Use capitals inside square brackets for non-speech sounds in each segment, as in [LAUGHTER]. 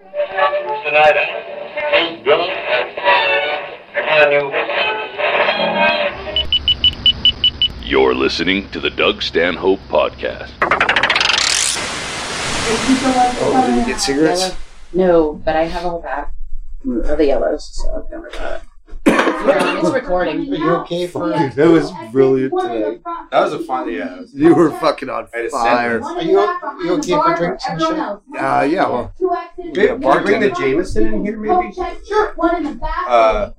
Tonight, huh? Drunk? I knew. You're listening to the Doug Stanhope Podcast. Oh, did you get cigarettes? No, but I have a whole pack of the yellows, so don't worry about it. Yeah, it's [LAUGHS] recording. Are you okay for Dude, that was brilliant today. That was a fun, yeah. You were fucking on I had a fire. Are you, you okay for drinks and shit? Uh, yeah, well, Can, can you bring the Jameson in here, maybe? Sure. One in the back. Uh,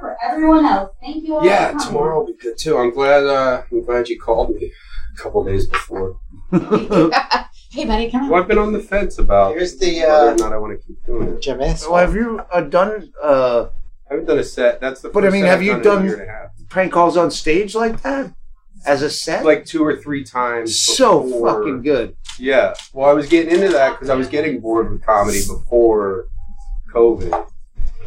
for everyone else. Thank you all. Yeah, tomorrow will be good too. I'm glad. Uh, I'm glad you called me a couple days before. [LAUGHS] hey, buddy, come on. Well, on. I've been on the fence about Here's the, whether uh, or not I want to keep doing it. James. Well, have you uh, done uh, I haven't done a set. That's the. But I mean, have I've you done- year and a half. prank calls on stage like that as a set? like two or three times? so before- fucking good. Yeah. Well, I was getting into that because I was getting bored with comedy before COVID,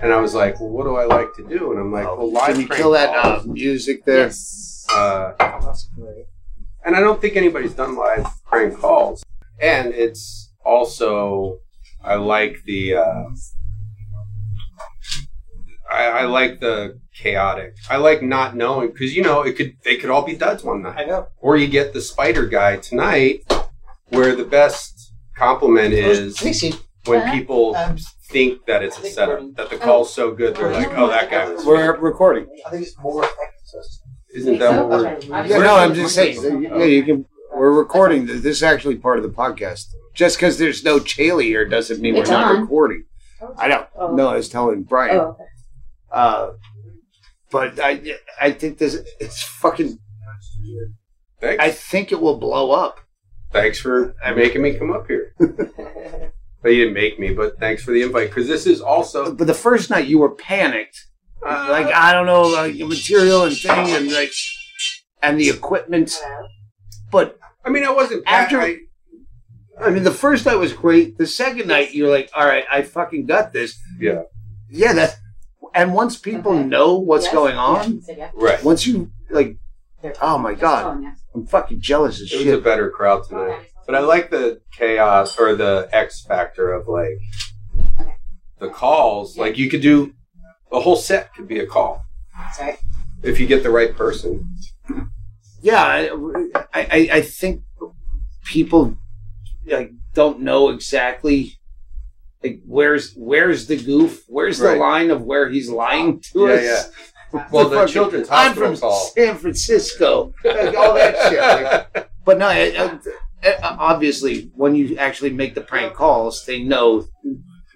and I was like, "Well, what do I like to do?" And I'm like, "Well, live Can you prank kill that uh, calls." music there? Uh, and I don't think anybody's done live prank calls. And it's also, I like the, uh, I, I like the chaotic. I like not knowing because you know it could they could all be duds one night. I know. Or you get the spider guy tonight, where the best compliment is Tracy, when Huh? people um, think that it's a setup, that the call's so good they're like, oh that guy was. we're recording. I think it's more Isn't that what we're? Okay. No, I'm just saying. Yeah, you can. We're recording. This is actually part of the podcast. Just because there's no Chaille here doesn't mean It's we're not on. recording. I know. Oh. No, I was telling Brian. Oh, okay. Uh, but I, I think this it's fucking. Thanks. I think it will blow up. thanks for making me come up here. [LAUGHS] but you didn't make me, but thanks for the invite because this is also But the first night you were panicked, uh, like I don't know, like material and thing, and like, and the equipment. But I mean, I wasn't After- I, I mean, the first night was great. The second night, you're like, all right, I fucking got this. yeah, Yeah, that. And once people Okay. know what's Yes? going on, Yeah, yeah. right. once you like, oh my Just god. I'm fucking jealous as It was a better crowd tonight, but I like the chaos or the X factor of like the calls. Like you could do a whole set could be a call Sorry. if you get the right person. Yeah, I, I, I think people like don't know exactly like where's where's the goof, where's the line of where he's lying to Yeah, us. [LAUGHS] Well, the Fucking- children's I'm from call. San Francisco, like, all that [LAUGHS] shit. Like, but no, I, I, I- obviously, when you actually make the prank calls, they know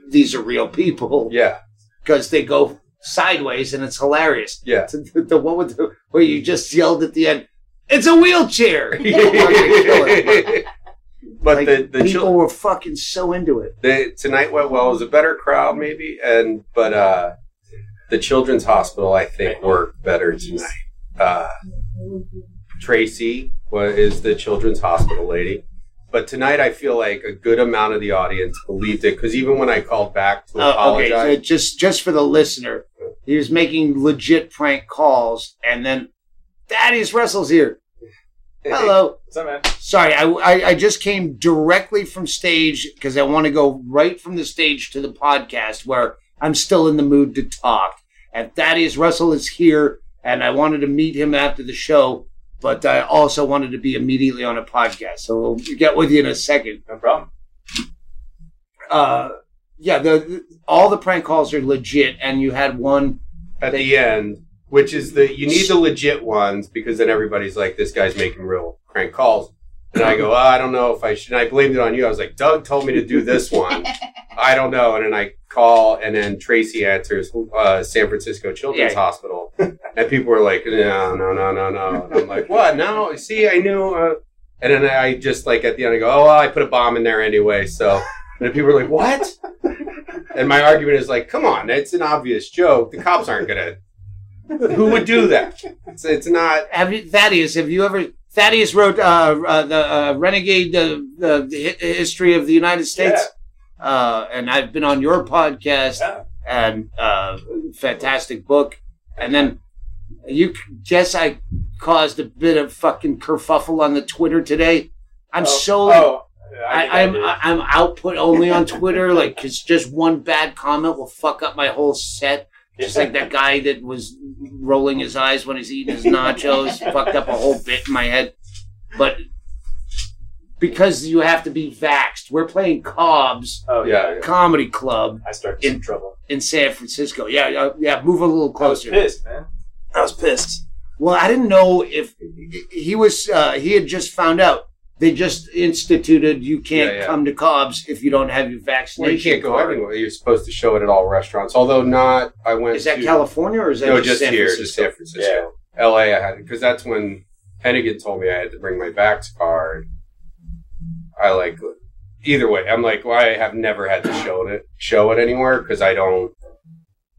these are real people yeah, because they go sideways and it's hilarious. yeah. [LAUGHS] The, the one with the, where you just yelled at the end, "It's a wheelchair!" Fucking kill it. but Like, the the, people chil- were fucking so into it. the tonight went well. It was a better crowd, maybe, and but uh, the children's hospital I think worked better tonight. Uh, Tracy wa- is the children's hospital lady, but tonight I feel like a good amount of the audience believed it because even when I called back to Uh, okay, apologize, so just just for the listener, he was making legit prank calls, and then Thaddeus Russell's here. Hello. What's up, man? Sorry, I, I, I just came directly from stage because I want to go right from the stage to the podcast where I'm still in the mood to talk. And Thaddeus Russell is here, and I wanted to meet him after the show, but I also wanted to be immediately on a podcast. So we'll get with you in a second. No problem. Uh, yeah, the, the all the prank calls are legit, and you had one. at the end, which is the you need the legit ones because then everybody's like, this guy's making real crank calls. And I go, oh, I don't know if I should. And I blamed it on you. I was like, Doug told me to do this one. [LAUGHS] I don't know. And then I call, and then Tracy answers uh, San Francisco Children's Yeah. Hospital. And people were like, no, no, no, no, no. And I'm like, what? No, see, I knew. Uh... And then I just like at the end, I go, oh, well, I put a bomb in there anyway. So, and then people are like, what? And my argument is like, come on, it's an obvious joke. The cops aren't gonna. Who would do that? It's, it's not. Have you, Thaddeus? Have you ever? Thaddeus wrote uh, uh, the uh, Renegade, uh, the, the history of the United States, uh, and I've been on your podcast, Yeah. and uh, fantastic book. And then you guess I caused a bit of fucking kerfuffle on the Twitter today. I'm oh, so like, Oh, I, I'm I- I'm output only on Twitter, like because just one bad comment will fuck up my whole set. Just like that guy that was rolling his eyes when he's eating his nachos, [LAUGHS] fucked up a whole bit in my head. But because you have to be vaxxed, we're playing Cobb's Oh Yeah, yeah. Comedy Club I started some In- trouble. in San Francisco. Yeah, yeah, yeah. Move a little I was closer. pissed, man. I was pissed. Well, I didn't know if he was. Uh, he had just found out they just instituted you can't Yeah, yeah. come to Cobb's if you don't have your vaccination. Well, you can't go card. anywhere. You're supposed to show it at all restaurants. Although not, I went. Is that to, California or is that No, just, here, Francisco? just San Francisco. L.A. I had because that's when Hennigan told me I had to bring my Vax card. I like either way. I'm like, well, I have never had to show it show it anywhere because I don't.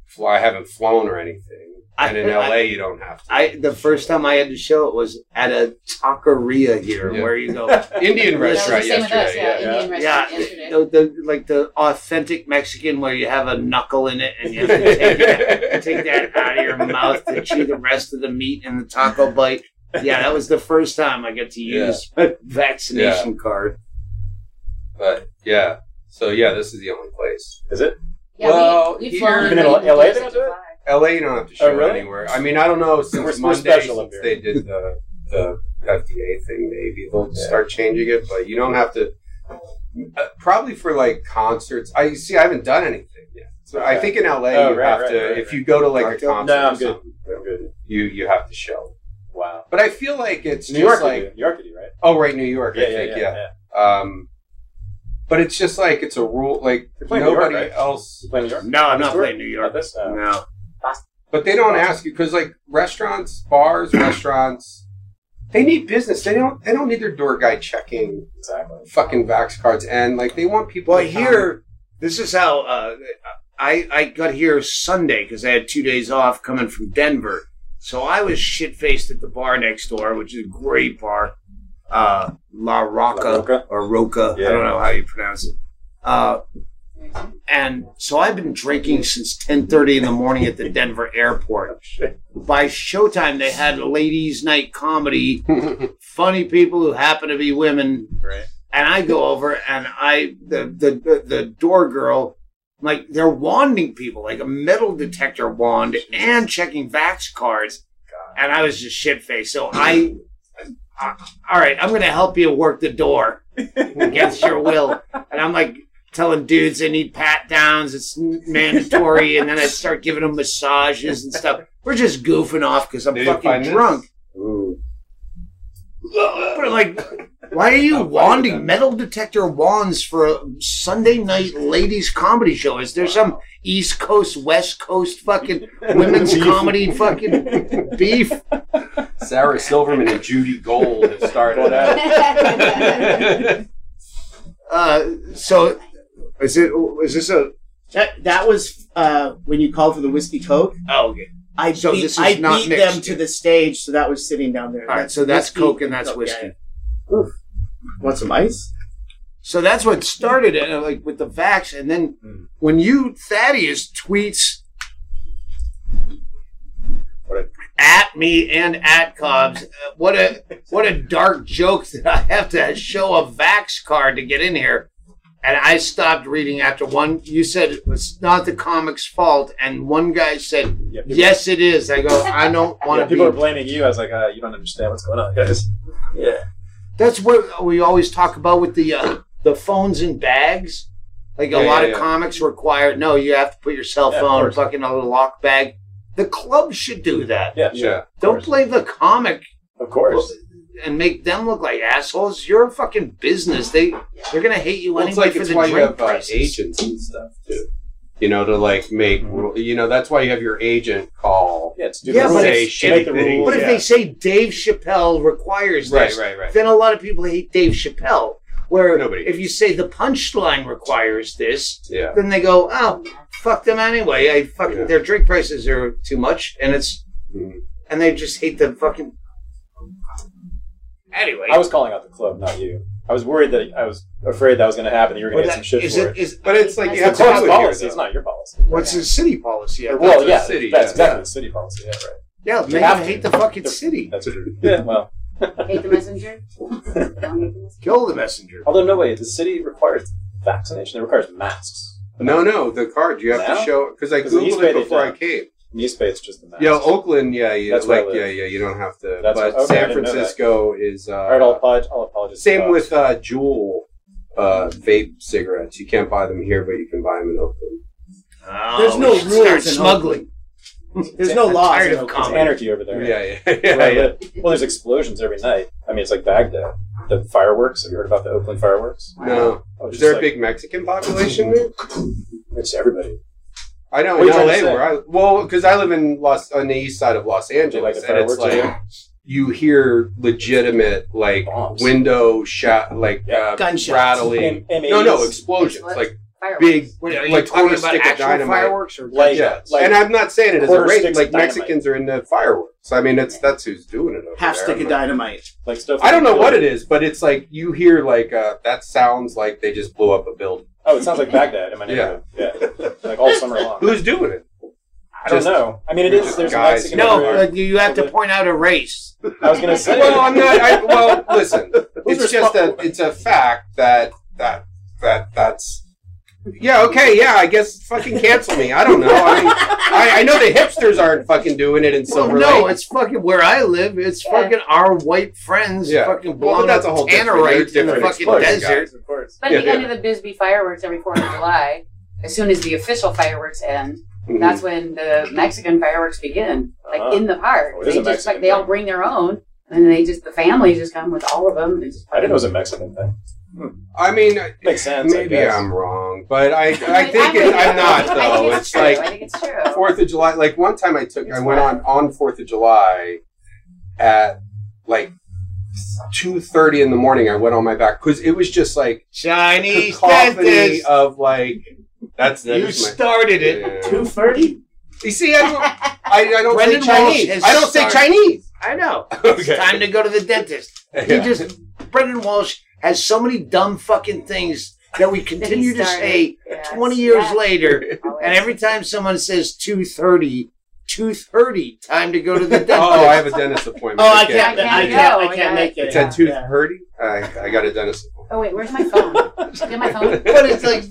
Fly, I haven't flown or anything, I- and in I- L.A. you don't have to. I the first time I had to show it was at a taqueria here, Yeah. where you go. [LAUGHS] Indian That was the restaurant same us, yesterday. yeah. Yeah, Indian yeah, yesterday. the, the like the authentic Mexican where you have a knuckle in it and you have to [LAUGHS] take, it, take that out of your mouth to chew the rest of the meat in the taco bite. Yeah, that was the first time I got to Yeah. use my vaccination card. but yeah. So yeah, this is the only place. Is it? Yeah, Well, we, we've here- flown Even in like, LA they don't do it? LA, you don't have to show Oh, really? anywhere. I mean, I don't know since We're- we're Monday, special since they did the the FDA thing, maybe they'll Yeah. start changing it. But you don't have to. Uh, probably for like concerts. I see. I haven't done anything yet. So I think in LA Oh, you right, have right, to. right, if right. you go to like a concert, No, I'm or good. something, I'm good. you you have to show. Wow. But I feel like it's New York, just you like. New York, you do, right? oh right, New York. Yeah, I yeah, think yeah, yeah. yeah. Um, but it's just like it's a rule. Like You're playing New York, nobody right? else. You play New York? No, I'm not playing New York. This? Oh. No. But they don't ask you because like restaurants, bars, [COUGHS] restaurants, they need business. They don't. They don't need their door guy checking Exactly. fucking vax cards and like they want people. Well, to come. here, this is how uh, I I got here Sunday because I had two days off coming from Denver. So I was shit faced at the bar next door, which is a great bar, uh, La Roca, La Roca? or Roca. Yeah. I don't know how you pronounce it. Uh, and so I've been drinking since ten thirty in the morning at the Denver airport. By showtime, they had ladies' night comedy, funny people who happen to be women Right. and I go over and I the the the, door girl like they're wanding people like a metal detector wand and checking vax cards, and I was just shit faced. So I, I, all right, I'm gonna help you work the door [LAUGHS] against your will, and I'm like telling dudes they need pat downs, it's mandatory, and then I start giving them massages and stuff. We're just goofing off because I'm Did fucking drunk. Ooh. But like, why are you wanding metal detector wands for a Sunday night ladies comedy show? Is there some East Coast, West Coast fucking [LAUGHS] women's comedy fucking beef? Sarah Silverman and Judy Gold have started that. [LAUGHS] Uh, so is it? Is this a? That that was uh, when you called for the whiskey coke. Oh, okay. I So beat, this is I beat them to the stage, so that was sitting down there. All right, so that's Coke and that's Coke, whiskey. yeah. Oof. Want some ice? So that's what started it, like with the vax, and then Mm. when you Thaddeus tweets What at me and at Cobbs, uh, what a what a dark joke that I have to show a vax card to get in here, and I stopped reading after one. You said it was not the comic's fault, and one guy said, Yeah, "Yes, it is." I go, "I don't want yeah, to people are be." blaming you. I was like, uh, you don't understand what's going on, [LAUGHS] guys. Yeah. That's what we always talk about with the uh, the phones in bags. Like a Yeah, lot yeah, of yeah. comics require no, you have to put your cell phone course. fucking in a little lock bag. The club should do that. Yeah. Yeah. Don't blame the comic Of course. And make them look like assholes. You're a fucking business. They they're gonna hate you Well, it's anyway like for it's the why you drink have uh, prices. agents and stuff too. You know, to like make you know that's why you have your agent call. Yeah, to do Yeah, the but rules. if- to the if- rules. But if they say Dave Chappelle requires this, right, right. then a lot of people hate Dave Chappelle. Where Nobody if you say the punchline requires this, Yeah. then they go, oh, fuck them anyway. I fucking Yeah. their drink prices are too much, and it's Mhm. and they just hate the fucking. Anyway, I was calling out the club, not you. I was worried that I was afraid that was going to happen. and You were going to get some shit is for it it. is But it's like you It's have the to club's do here, policy. It's not your policy. what's the city policy? Or, I well, thought- yeah, city, that's yeah. exactly the city policy. Yeah, right. yeah, You have to. hate the fucking city. That's true. [LAUGHS] Yeah, well, Hate the messenger. Don't hate the messenger. Kill the messenger. Although no way, the city requires vaccination. It requires masks. No, no, the card you have Now? to show because I in googled it before I came. In East just the masks. Yeah, Oakland, yeah, yeah, That's where I like live. yeah, yeah, you don't have to. That's but what- okay, I San didn't know that. Francisco is uh, All right, I'll apologize. I'll apologize. same with uh, Juul uh, vape cigarettes. You can't buy them here, but you can buy them in Oakland. There's Oh, no rules Start in smuggling. There's no I'm laws. tired in of Oakland. it's comedy. anarchy over there. Yeah, yeah, Where yeah, I yeah. live. Well, there's explosions every night. I mean, it's like Baghdad. The fireworks. Have you heard about the Oakland fireworks? No, Oh, it's is there just a big Mexican population there? It's everybody. I know What in you trying to LA where I well because I live in Los on the east side of Los Angeles like and it's like over you hear legitimate like Bombs. window shot like Yeah. uh, Gunshots. rattling. M- No, no M80s. explosions What? like Fireworks. big Wait, like talking about stick of dynamite. fireworks or Like- yeah, like and I'm not saying it as a quarter rate. Like. Mexicans are into fireworks. I mean, it's that's who's doing it. Over Half there. stick of dynamite. Like stuff. I don't know what it is, but it's like you hear like uh, that sounds like they just blew up a building. Oh, it sounds like Baghdad in my Yeah. neighborhood. Yeah, like all summer long. Who's doing it? I don't Just- know. I mean, it is. There's Guys. Mexican No, everywhere. uh, you have to point out a race. I was gonna say. Well, I'm not. I, well, listen, Who's it's just a responsible? it's a fact that that that that's. Yeah. Okay. Yeah. I guess fucking cancel me. I don't know. I mean, I, I know the hipsters aren't fucking doing it in Well, Silver no, Lake. it's fucking where I live. It's Yeah. fucking our white friends Yeah. fucking Well, blowing but that's a whole different- tannerite they're in the different fucking explosions, desert. Of course. But Yeah, at the end of the Bisbee fireworks every Fourth of July, as soon as the official fireworks end, Mhm. that's when the Mexican fireworks begin, like Ah. in the park. Oh, they just Mexican like they all bring their own, and they just the families just come with all of them. And just I didn't know it was a Mexican thing. I mean, Makes sense. I maybe guess. I'm wrong, but I [LAUGHS] I think it. I'm not I think though. it's, It's true. like I think it's true. Fourth of July. Like one time I took, I It's went on on Fourth of July at like two thirty in the morning. I went on my back because it was just like Chinese cacophony of like that's that You my- started it. Yeah. Two thirty. You see, I don't, I, I don't Brendon say Chinese. has I don't say Chinese. I know. [LAUGHS] Okay. It's time to go to the dentist. He Yeah. just Brendon Walsh has so many dumb fucking things that we [LAUGHS] continue to say Yes. 20 years Yeah. later. [LAUGHS] Always. And every time someone says 230, 230, time to go to the [LAUGHS] dentist. Oh, I have a dentist appointment. Oh, I can't. I I can't can't. I I can't got make it. It's at two Yeah. I I got a dentist. appointment. Oh wait, where's my phone? Do you have my phone? but it's like,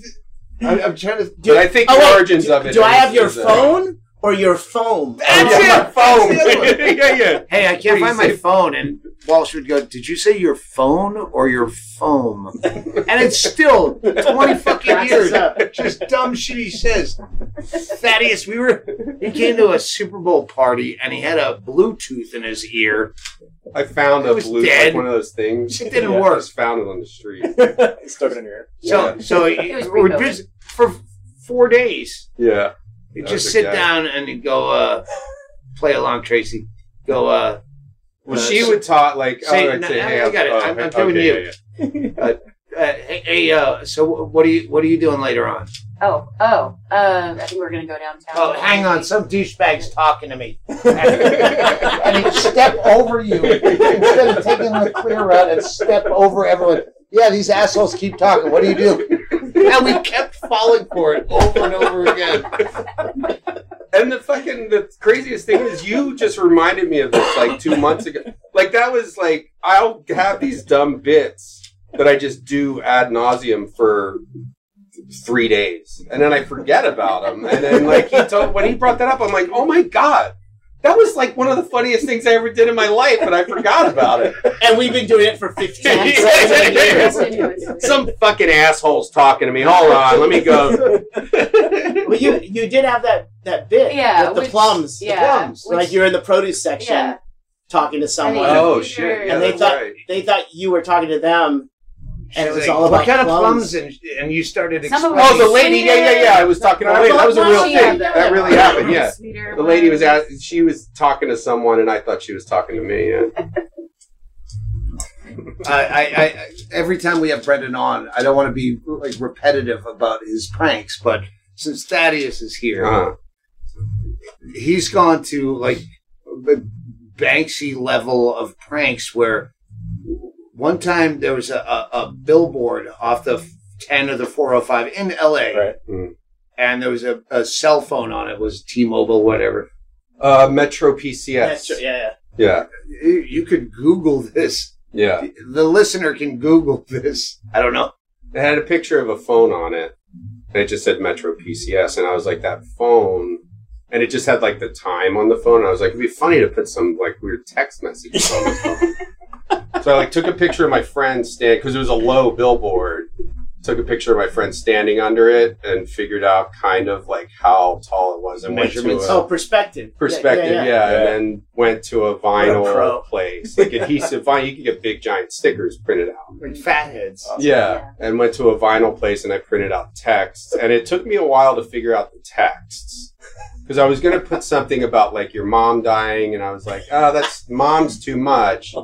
I'm, I'm trying to. Do, but I think Oh, the wait, origins do, of it. Do I have your is, uh, phone or your foam? [LAUGHS] That's yeah, it. Phone. That's the other one. yeah, yeah. Hey, I can't you find my say? phone. And Walsh would go, Did you say your phone or your foam? And it's still 20 fucking years. us up. Just dumb shit he says. Thaddeus, we were, he came to a Super Bowl party and he had a Bluetooth in his ear. I found It a was blue, dead. like one of those things. It didn't Yeah. I work. just found it on the street. [LAUGHS] Stuck it in your ear. So, so It was we're pre-COVID. busy for four days. Yeah. You That just sit guy. down and go, uh, play along, Tracy. Go, uh, Well, uh, she would talk like, Say- oh, I'd no, say, no, hey, I got it. oh, I'm- I'm okay, doing you. yeah, yeah. uh, hey, hey, uh, so what are you, what are you doing later on? Oh, oh, uh, I think we're gonna go downtown. Oh, hang on. Some douchebag's talking to me. [LAUGHS] and he'd step over you instead of taking the clear route and step over everyone. Yeah, these assholes keep talking. What do you do? And we kept falling for it over and over again. And the fucking the craziest thing is, you just reminded me of this like two months ago. Like that was like I'll have these dumb bits that I just do ad nauseum for three days, and then I forget about them. And then like he told when he brought that up, I'm like, oh my god, that was like one of the funniest things I ever did in my life, and I forgot about it. And we've been doing it for 15 [LAUGHS] Yeah. years. Some fucking assholes talking to me. Hold on, let me go. Well, you you did have that that bit Yeah, with the which- plums. yeah, the plums. which- like you're in the produce section Yeah. talking to someone, Oh These shit! are- Yeah, and they oh, thought right. they thought you were talking to them, and it was like, all what about kind of plums. plums? And, and you started explaining. Oh, the lady. Yeah, yeah, yeah. I was talking to a lady. That was a real thing. That really happened. Yeah. [LAUGHS] The lady was at, she was talking to someone, and I thought she was talking to me. Yeah. I, I, I, every time we have Brendon on, I don't want to be like repetitive about his pranks, but since Thaddeus is here, Uh-huh. he's gone to like the Banksy level of pranks where one time there was a, a, a billboard off the 10 of the 405 in LA Right. and there was a, a cell phone on it, was T-Mobile, whatever. Uh, Metro PCS. Yeah, yeah, yeah. Yeah, You you could Google this. yeah. The listener can Google this. I don't know. It had a picture of a phone on it, and it just said Metro PCS, and I was like, that phone, and it just had like the time on the phone. And I was like, it'd be funny to put some like weird text messages on the phone. [LAUGHS] so I like took a picture of my friend stand because it was a low billboard. Took a picture of my friend standing under it and figured out kind of like how tall it was and went to Measurements. a Oh, perspective. perspective, yeah, yeah. and then went to a What a vinyl place like adhesive vinyl. You could get big giant stickers printed out. Like fatheads. Yeah, and went to a vinyl place and I printed out texts. And it took me a while to figure out the texts. Because I was going to put something about like your mom dying, and I was like, oh, that's mom's too much.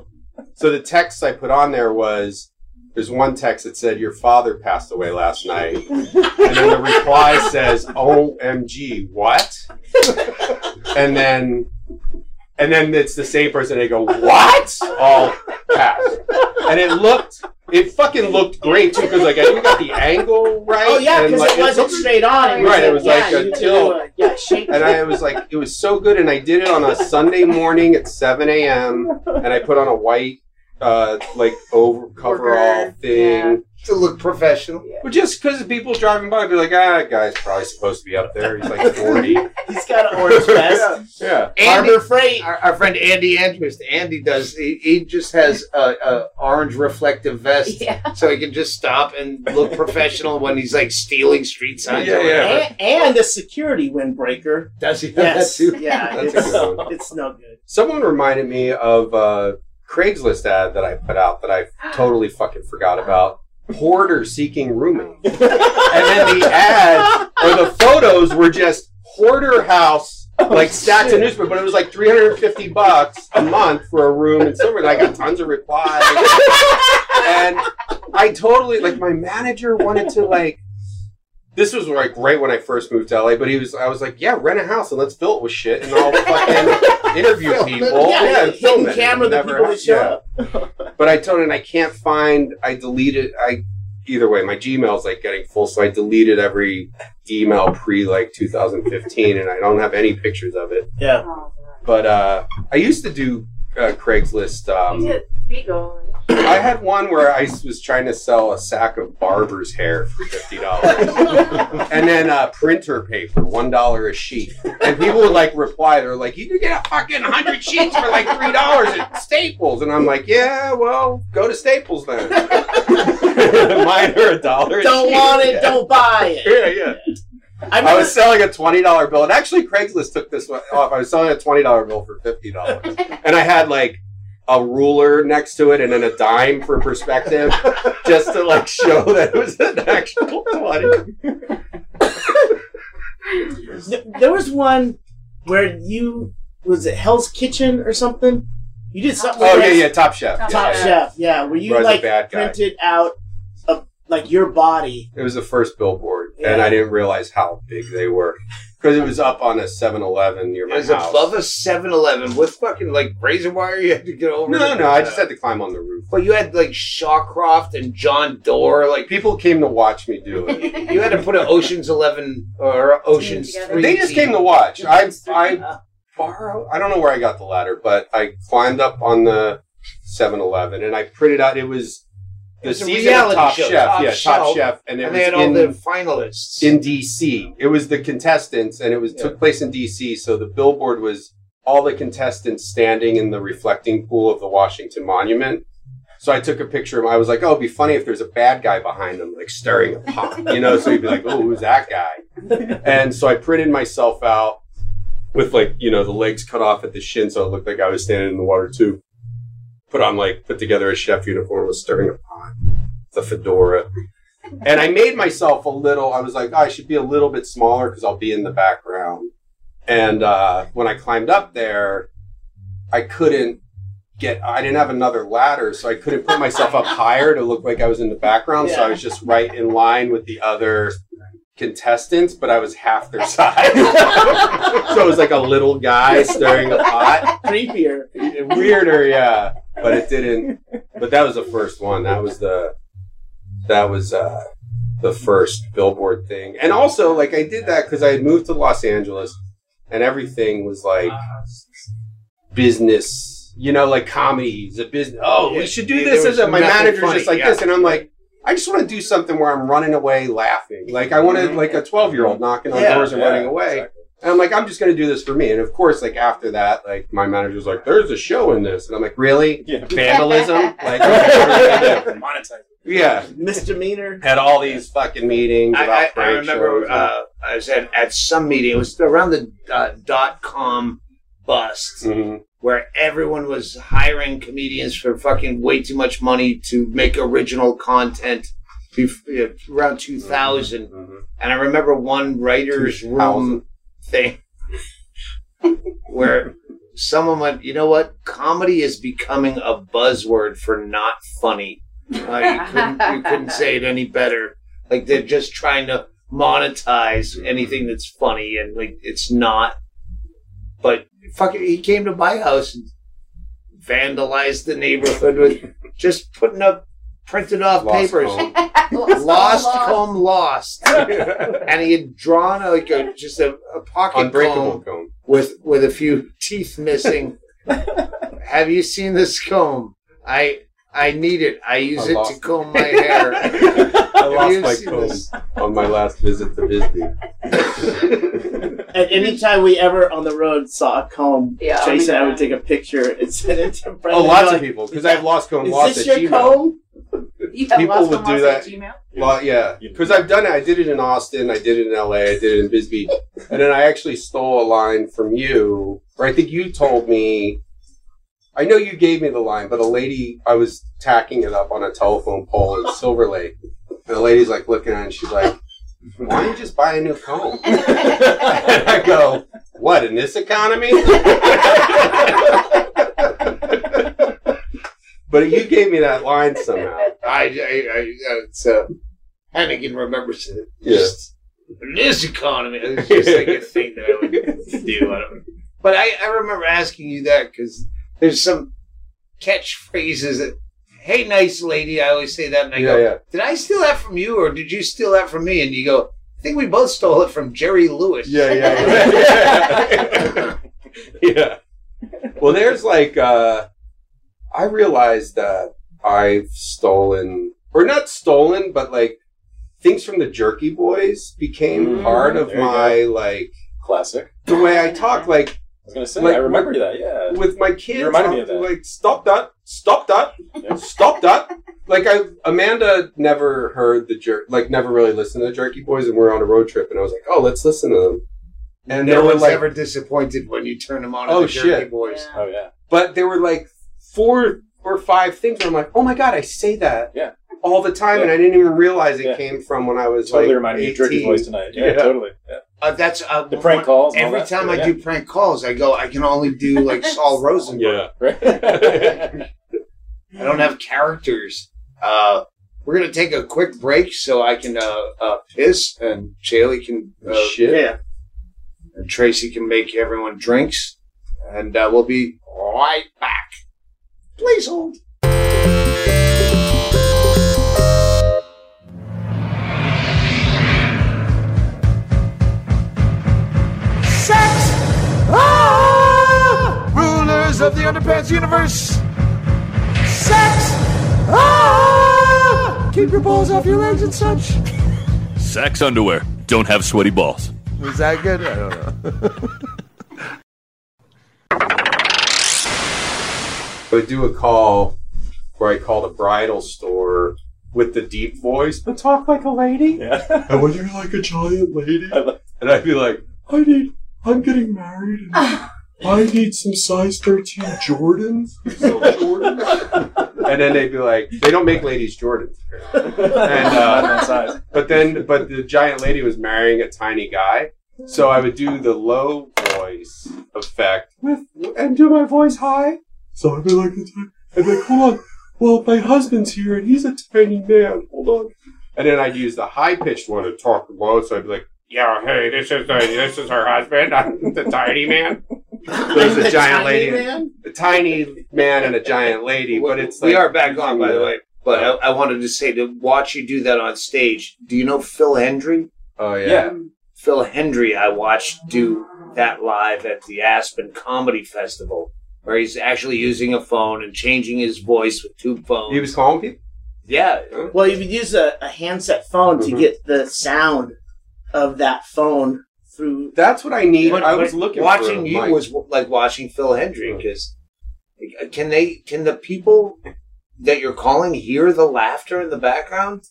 So the text I put on there was there's one text that said, Your father passed away last night. And then the reply says, OMG, what? And then. And then it's the same person. They go, "What?" All passed, and it looked, it fucking looked great too, because like I even got the angle right. Oh yeah, because like, it wasn't straight on. Right, it was yeah, like a tilt. a- Yeah, shake. and I was like, it was so good, and I did it on a Sunday morning at 7 a.m. and I put on a white, uh, like over coverall Worker, thing, To look professional. but just because people driving by be like, ah, that guy's probably supposed to be up there. He's like [LAUGHS] 40. He's got an orange [LAUGHS] vest. yeah. Andy, Harbor Freight. our, our friend Andy Andrist, Andy does. He, he just has a, a orange reflective vest, Yeah. so he can just stop and look professional when he's like stealing street signs. Yeah, or yeah. And, and a security windbreaker. Does he have Yes. that too? Yeah, That's a it's, good one. it's no good. Someone reminded me of a Craigslist ad that I put out that I [GASPS] totally fucking forgot about. Hoarder seeking rooming. [LAUGHS] and then the ad or the photos were just hoarder house, oh, like stacks of newspaper, but it was like 350 bucks a month for a room and silver. And I got tons of replies. [LAUGHS] and I totally like my manager wanted to like this was like right when I first moved to LA, but he was I was like, yeah, rent a house and let's fill it with shit and I'll fucking interview [LAUGHS] people. yeah, Yeah, and film hidden it. camera It the people that show yeah. up. But I told him I can't find. I deleted. I either way, my Gmail's like getting full, so I deleted every email pre like 2015, and I don't have any pictures of it. Yeah. But uh, I used to do uh, Craigslist. Um, You did Beagle. I had one where I was trying to sell a sack of barber's hair for fifty dollars, and then uh, printer paper, one dollar a sheet. And people would like reply, they're like, "You can get a fucking hundred sheets for like three dollars at Staples," and I'm like, "Yeah, well, go to Staples then." [LAUGHS] Mine are a dollar. Don't sheet. want it, Yeah. don't buy it. [LAUGHS] Yeah, yeah. I I was selling a twenty dollar bill, and actually Craigslist took this one off. I was selling a twenty dollar bill for fifty dollars, and I had like a ruler next to it and then a dime for perspective, [LAUGHS] just to like show that it was an actual twenty. there was one where you was it Hell's Kitchen or something. You did something. Oh with yeah, yeah, Top Chef. Top Yeah, Top yeah. Chef, yeah, where you Where I was a like bad printed out a, like your body. It was the first billboard, and I didn't realize how big they were because it was up on a 7-Eleven near It was house. above a 7-Eleven with fucking like razor wire. [LAUGHS] You had to get over. No, to- no, I just had to climb on the roof. But you had like Shawcroft and John Doerr. Like People came to watch me do it. [LAUGHS] you had to put an Ocean's Eleven or Ocean's together. Three. They just team. came to watch. I I borrow. I don't know where I got the ladder, but I climbed up on the 7-Eleven and I printed out. It was the It's season of Top show, Chef. Top yeah, Shelf. Top Chef, and it and was they had all in, the finalists. in DC. It was the contestants, and it was took place in DC. So the billboard was all the contestants standing in the reflecting pool of the Washington Monument. So I took a picture of him. I was like, "Oh, it'd be funny if there's a bad guy behind him, like stirring a pot, [LAUGHS] you know." So you'd be like, "Oh, who's that guy?" [LAUGHS] And so I printed myself out with like you know the legs cut off at the shin, so it looked like I was standing in the water too. Put on like put together a chef uniform, was stirring a pot, the fedora, and I made myself a little. I was like, oh, I should be a little bit smaller because I'll be in the background. And uh, when I climbed up there, I couldn't get. I didn't have another ladder, so I couldn't put myself up [LAUGHS] higher to look like I was in the background. So I was just right in line with the other contestants, but I was half their [LAUGHS] size. [LAUGHS] so it was like a little guy stirring a pot. Creepier. Weirder, yeah. But it didn't. But that was the first one. That was the. That was uh, the first billboard thing, and also like I did that because I had moved to Los Angeles, and everything was like business you know, like comedies, a business. Oh, we should do yeah, this as a, was my manager's funny, just like yeah. this, and I'm like, I just want to do something where I'm running away laughing. Like I wanted like a 12 year old knocking on Yeah, doors and Yeah, running away. exactly. And I'm like, I'm just gonna do this for me. And of course, like after that, like my manager's like, "There's a show in this," and I'm like, "Really? Yeah. Vandalism? [LAUGHS] like, yeah. Monetize. Yeah." Misdemeanor. Had all these fucking meetings I, about I, I prank remember shows. uh, I was at, at some meeting. It was around the uh, dot com bust Mhm. where everyone was hiring comedians for fucking way too much money to make original content. bef- uh, Around 2000, Mhm. and I remember one writer's room thing [LAUGHS] where someone went, you know what? Comedy is becoming a buzzword for not funny. Uh, you, couldn't, you couldn't say it any better. Like they're just trying to monetize anything that's funny, and like it's not. But fucking, he came to my house and vandalized the neighborhood with just putting up printed off Lost papers. Cone. [LAUGHS] Lost comb lost, [LAUGHS] and he had drawn like a just a, a pocket Unbreakable comb cone. with with a few teeth missing. [LAUGHS] Have you seen this comb? I I need it. I use I it to comb my hair. [LAUGHS] I lost you my comb this? on my last visit to Bisbee. And anytime we ever on the road saw a comb, Yeah, Tracy and I oh my would take a picture and send it to oh, Brendon. Oh, lots Like, of people because I've lost comb Is lost this your Gmail. comb? You have People lost would do that. Gmail? Well, yeah, because I've done it. I did it in Austin. I did it in LA. I did it in Bisbee, and then I actually stole a line from you, or I think you told me. I know you gave me the line, but a lady I was tacking it up on a telephone pole in Silver Lake, and the lady's like looking at it, and she's like, "Why don't you just buy a new comb?" [LAUGHS] and I go, "What in this economy?" [LAUGHS] but you gave me that line somehow. I, I, I uh, it's uh, Hannigan remembers it. Yeah. In this economy, it's just like a thing that I would do. I but I, I remember asking you that because there's some catchphrases that, "Hey, nice lady," I always say that, and I Yeah, go, yeah. "Did I steal that from you, or did you steal that from me?" And you go, "I think we both stole it from Jerry Lewis." Yeah, yeah, [LAUGHS] yeah. [LAUGHS] yeah. Well, there's like, uh, I realized that I've stolen, or not stolen, but like things from the Jerky Boys became Mm, part of my like Classic. the way I talk. Like I was gonna say, Like, I remember that. Yeah. with my kids, You reminded me of that. like stop that, stop that, Yeah. stop that. Like I, Amanda never heard the jerk, like never really listened to the Jerky Boys, and we are on a road trip, and I was like, oh, let's listen to them. And no they were one's like, ever disappointed when you turn them on. Oh, the Jerky shit. Boys. Oh yeah. but there were like four or five things where I'm like, oh my god, I say that Yeah. all the time, Yeah. and I didn't even realize it Yeah. came from when I was Totally like reminded me of Jerky Boys tonight. Yeah, Yeah. totally. Yeah. Uh, that's uh, The prank calls. Every that time stuff, I do prank calls, I go. I can only do like [LAUGHS] Sol Rosenberg. Yeah. yeah. [LAUGHS] Right. I don't have characters. Uh, we're gonna take a quick break so I can uh, uh, piss and Chaille can uh, Shit. Yeah. and Tracy can make everyone drinks, and uh, we'll be right back. Please hold. Rulers of the underpants universe! Sex! Ah! Keep your balls off your legs and such. Sex underwear. Don't have sweaty balls. Was that good? I don't know. [LAUGHS] I would do a call where I called a bridal store with the deep voice, but talk like a lady. Yeah. [LAUGHS] And when you're like a giant lady, and I'd be like, I need, I'm getting married, [SIGHS] and I need some size 13 Jordans. So Jordans. and then they'd be like, they don't make ladies Jordans. And, uh, size. But then, but the giant lady was marrying a tiny guy. So I would do the low voice effect with, and do my voice high. So I'd be like, I'd be like, hold on. Well, my husband's here and he's a tiny man. Hold on. And then I'd use the high pitched one to talk low. So I'd be like, yeah, hey, this is uh, this is her husband. The tiny man. There's a The giant tiny lady, man? a tiny man and a giant lady. But it's we like, are back on, by the way. But I, I wanted to say to watch you do that on stage. Do you know Phil Hendrie? Oh yeah. Yeah. Phil Hendrie, I watched do that live at the Aspen Comedy Festival. where he's actually using a phone and changing his voice with two phones. He was calling people. yeah, Well, you would use a, a handset phone to Mhm. get the sound of that phone through. That's what I need. But- I but was looking. watching for you Mike. was like watching Phil Hendrie because can they can the people that you're calling hear the laughter in the background?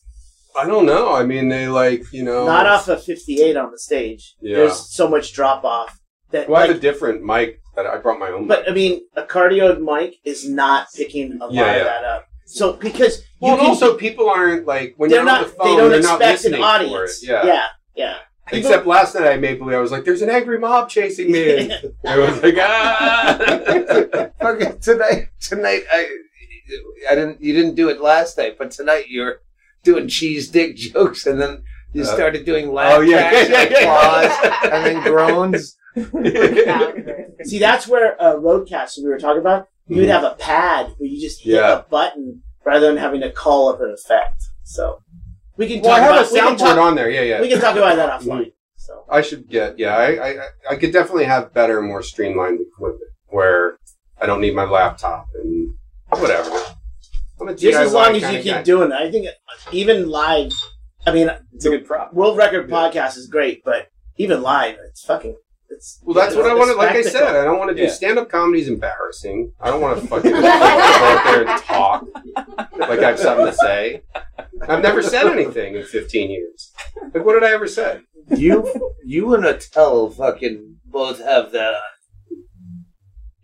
I don't know. I mean, they like you know. Not off of 58 on the stage. Yeah. There's so much drop off that. Well, I have a different mic that I brought my own. but mic. I mean, a cardioid mic is not picking a lot Yeah, yeah. of that up. So because you well, and can, also people aren't like when they're you're not. on the phone, they don't are not expect an audience. Yeah. yeah, yeah. People- Except last night I made believe I was like, "There's an angry mob chasing me." And [LAUGHS] I was like, "Ah." [LAUGHS] Okay, tonight tonight I I didn't you didn't do it last night, but tonight you're doing cheese dick jokes and then you Uh, started doing laugh oh, yeah, tracks yeah, and [LAUGHS] yeah, yeah. applause and then groans. See, that's where a RODECaster we were talking about. You would have a pad where you just hit Mm-hmm. Yeah. a button rather than having to call up an effect. So we can well, I talk have about a soundboard talk, on there. Yeah, yeah. we can talk about that offline. Mm-hmm. So I should get. Yeah, I, I, I could definitely have better, more streamlined equipment where I don't need my laptop and whatever. Just as long as you keep guy. doing it, I think even live. I mean, It's a good prop. world record Yeah. podcast is great, but even live, it's fucking. It's Well, that's what I it's want to. Like I said, I don't want to do Yeah. stand-up comedy. Is embarrassing. I don't want to [LAUGHS] fucking go out there and talk like I have something to say. I've never said anything in 15 years. Like, what did I ever say? You you and Attell fucking both have that.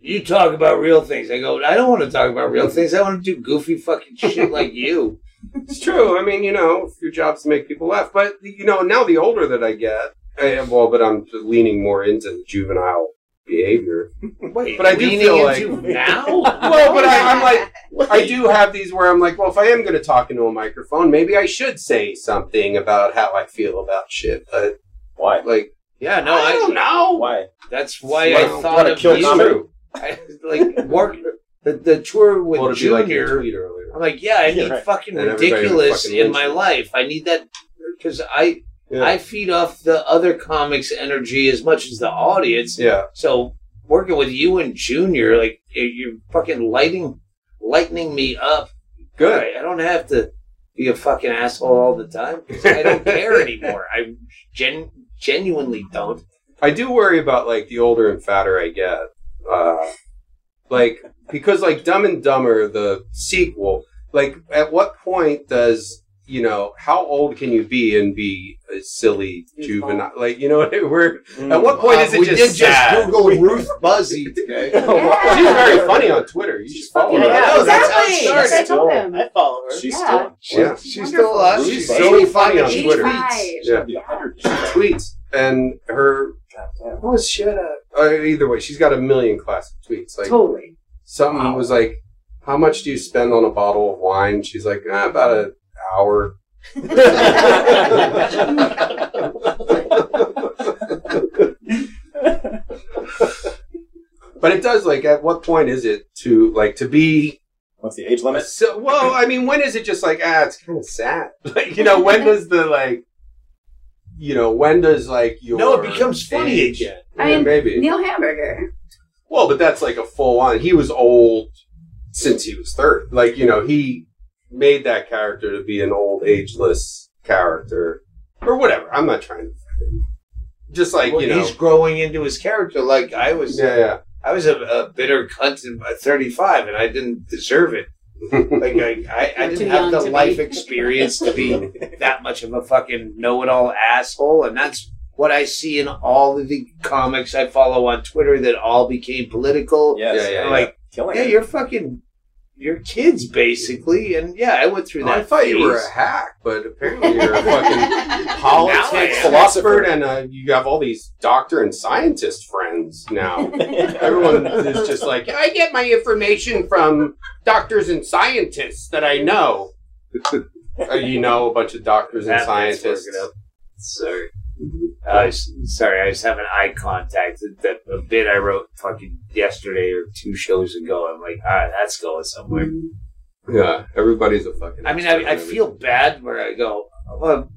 You talk about real things. I go. I don't want to talk about real things. I want to do goofy fucking shit like you. It's true. I mean, you know, your job's to make people laugh. But you know, now the older that I get, I, well, but I'm leaning more into the juvenile behavior. Wait, But I do leaning feel like- into now. [LAUGHS] Well, but I, I'm like, I do have these where I'm like, well, if I am going to talk into a microphone, maybe I should say something about how I feel about shit. But Why? like, Yeah, no, I I, don't know. Why? That's why Well, I thought wanna of kill you. I, like work the, the tour with Well, to be like your Junior. tweet earlier. I'm like, yeah, I Yeah, need right. fucking And ridiculous fucking in my life. I need that because I Yeah. I feed off the other comics' energy as much as the audience. yeah. So working with you and Junior, like you're fucking lighting lightening me up. Good. I, I don't have to be a fucking asshole all the time. I don't care [LAUGHS] anymore. I gen- genuinely don't. I do worry about like the older and fatter I get. Uh, like because like Dumb and Dumber, the sequel. Like, at what point does you know how old can you be and be a silly juvenile? Like, you know, [LAUGHS] we're at what point is it Uh, we just did sad? just Google [LAUGHS] Ruth Buzzi today. [LAUGHS] She's very funny on Twitter. You should follow her. yeah, Oh, that's how it exactly. I told him. I follow her. She's Yeah. still. Yeah. She's still alive. She's She's so funny on Twitter. 85. Yeah. Be 100. tweets and her what was shit uh, uh, either way she's got a million classic tweets like Totally. something was like how much do you spend on a bottle of wine she's like eh, about an hour [LAUGHS] but it does like at what point is it to like to be What's the age limit? so well i mean when is it just like ah it's kind of sad [LAUGHS] like you know when does the like you know when does like your No, it becomes funny age- again. I mean, maybe Neil Hamburger. Well, but that's like a full on. He was old since he was 30. Like, you know, he made that character to be an old, ageless character. Or whatever. I'm not trying to. Just like, Well, you know. he's growing into his character. Like I was, Yeah, yeah. I was a, a bitter cunt at 35, and I didn't deserve it. [LAUGHS] Like I, I, I didn't have the to be. life experience to be [LAUGHS] that much of a fucking know-it-all asshole, and that's what I see in all of the comics I follow on Twitter that all became political. Yes. Yeah, yeah, I'm like, yeah, it. you're fucking, you're kids basically, and yeah, I went through that. I thought you were a hack, but apparently [LAUGHS] you're a fucking politics am. philosopher, and uh, you have all these doctor and scientist friends now. [LAUGHS] Everyone is just like, I get my information from doctors and scientists that I know. [LAUGHS] Uh, you know a bunch of doctors and That scientists. Sorry. I was, sorry, I was having eye contact. That a bit I wrote fucking yesterday or two shows ago. I'm like, ah, that's going somewhere. Yeah, everybody's a fucking. I mean, I, I feel bad where I go, well,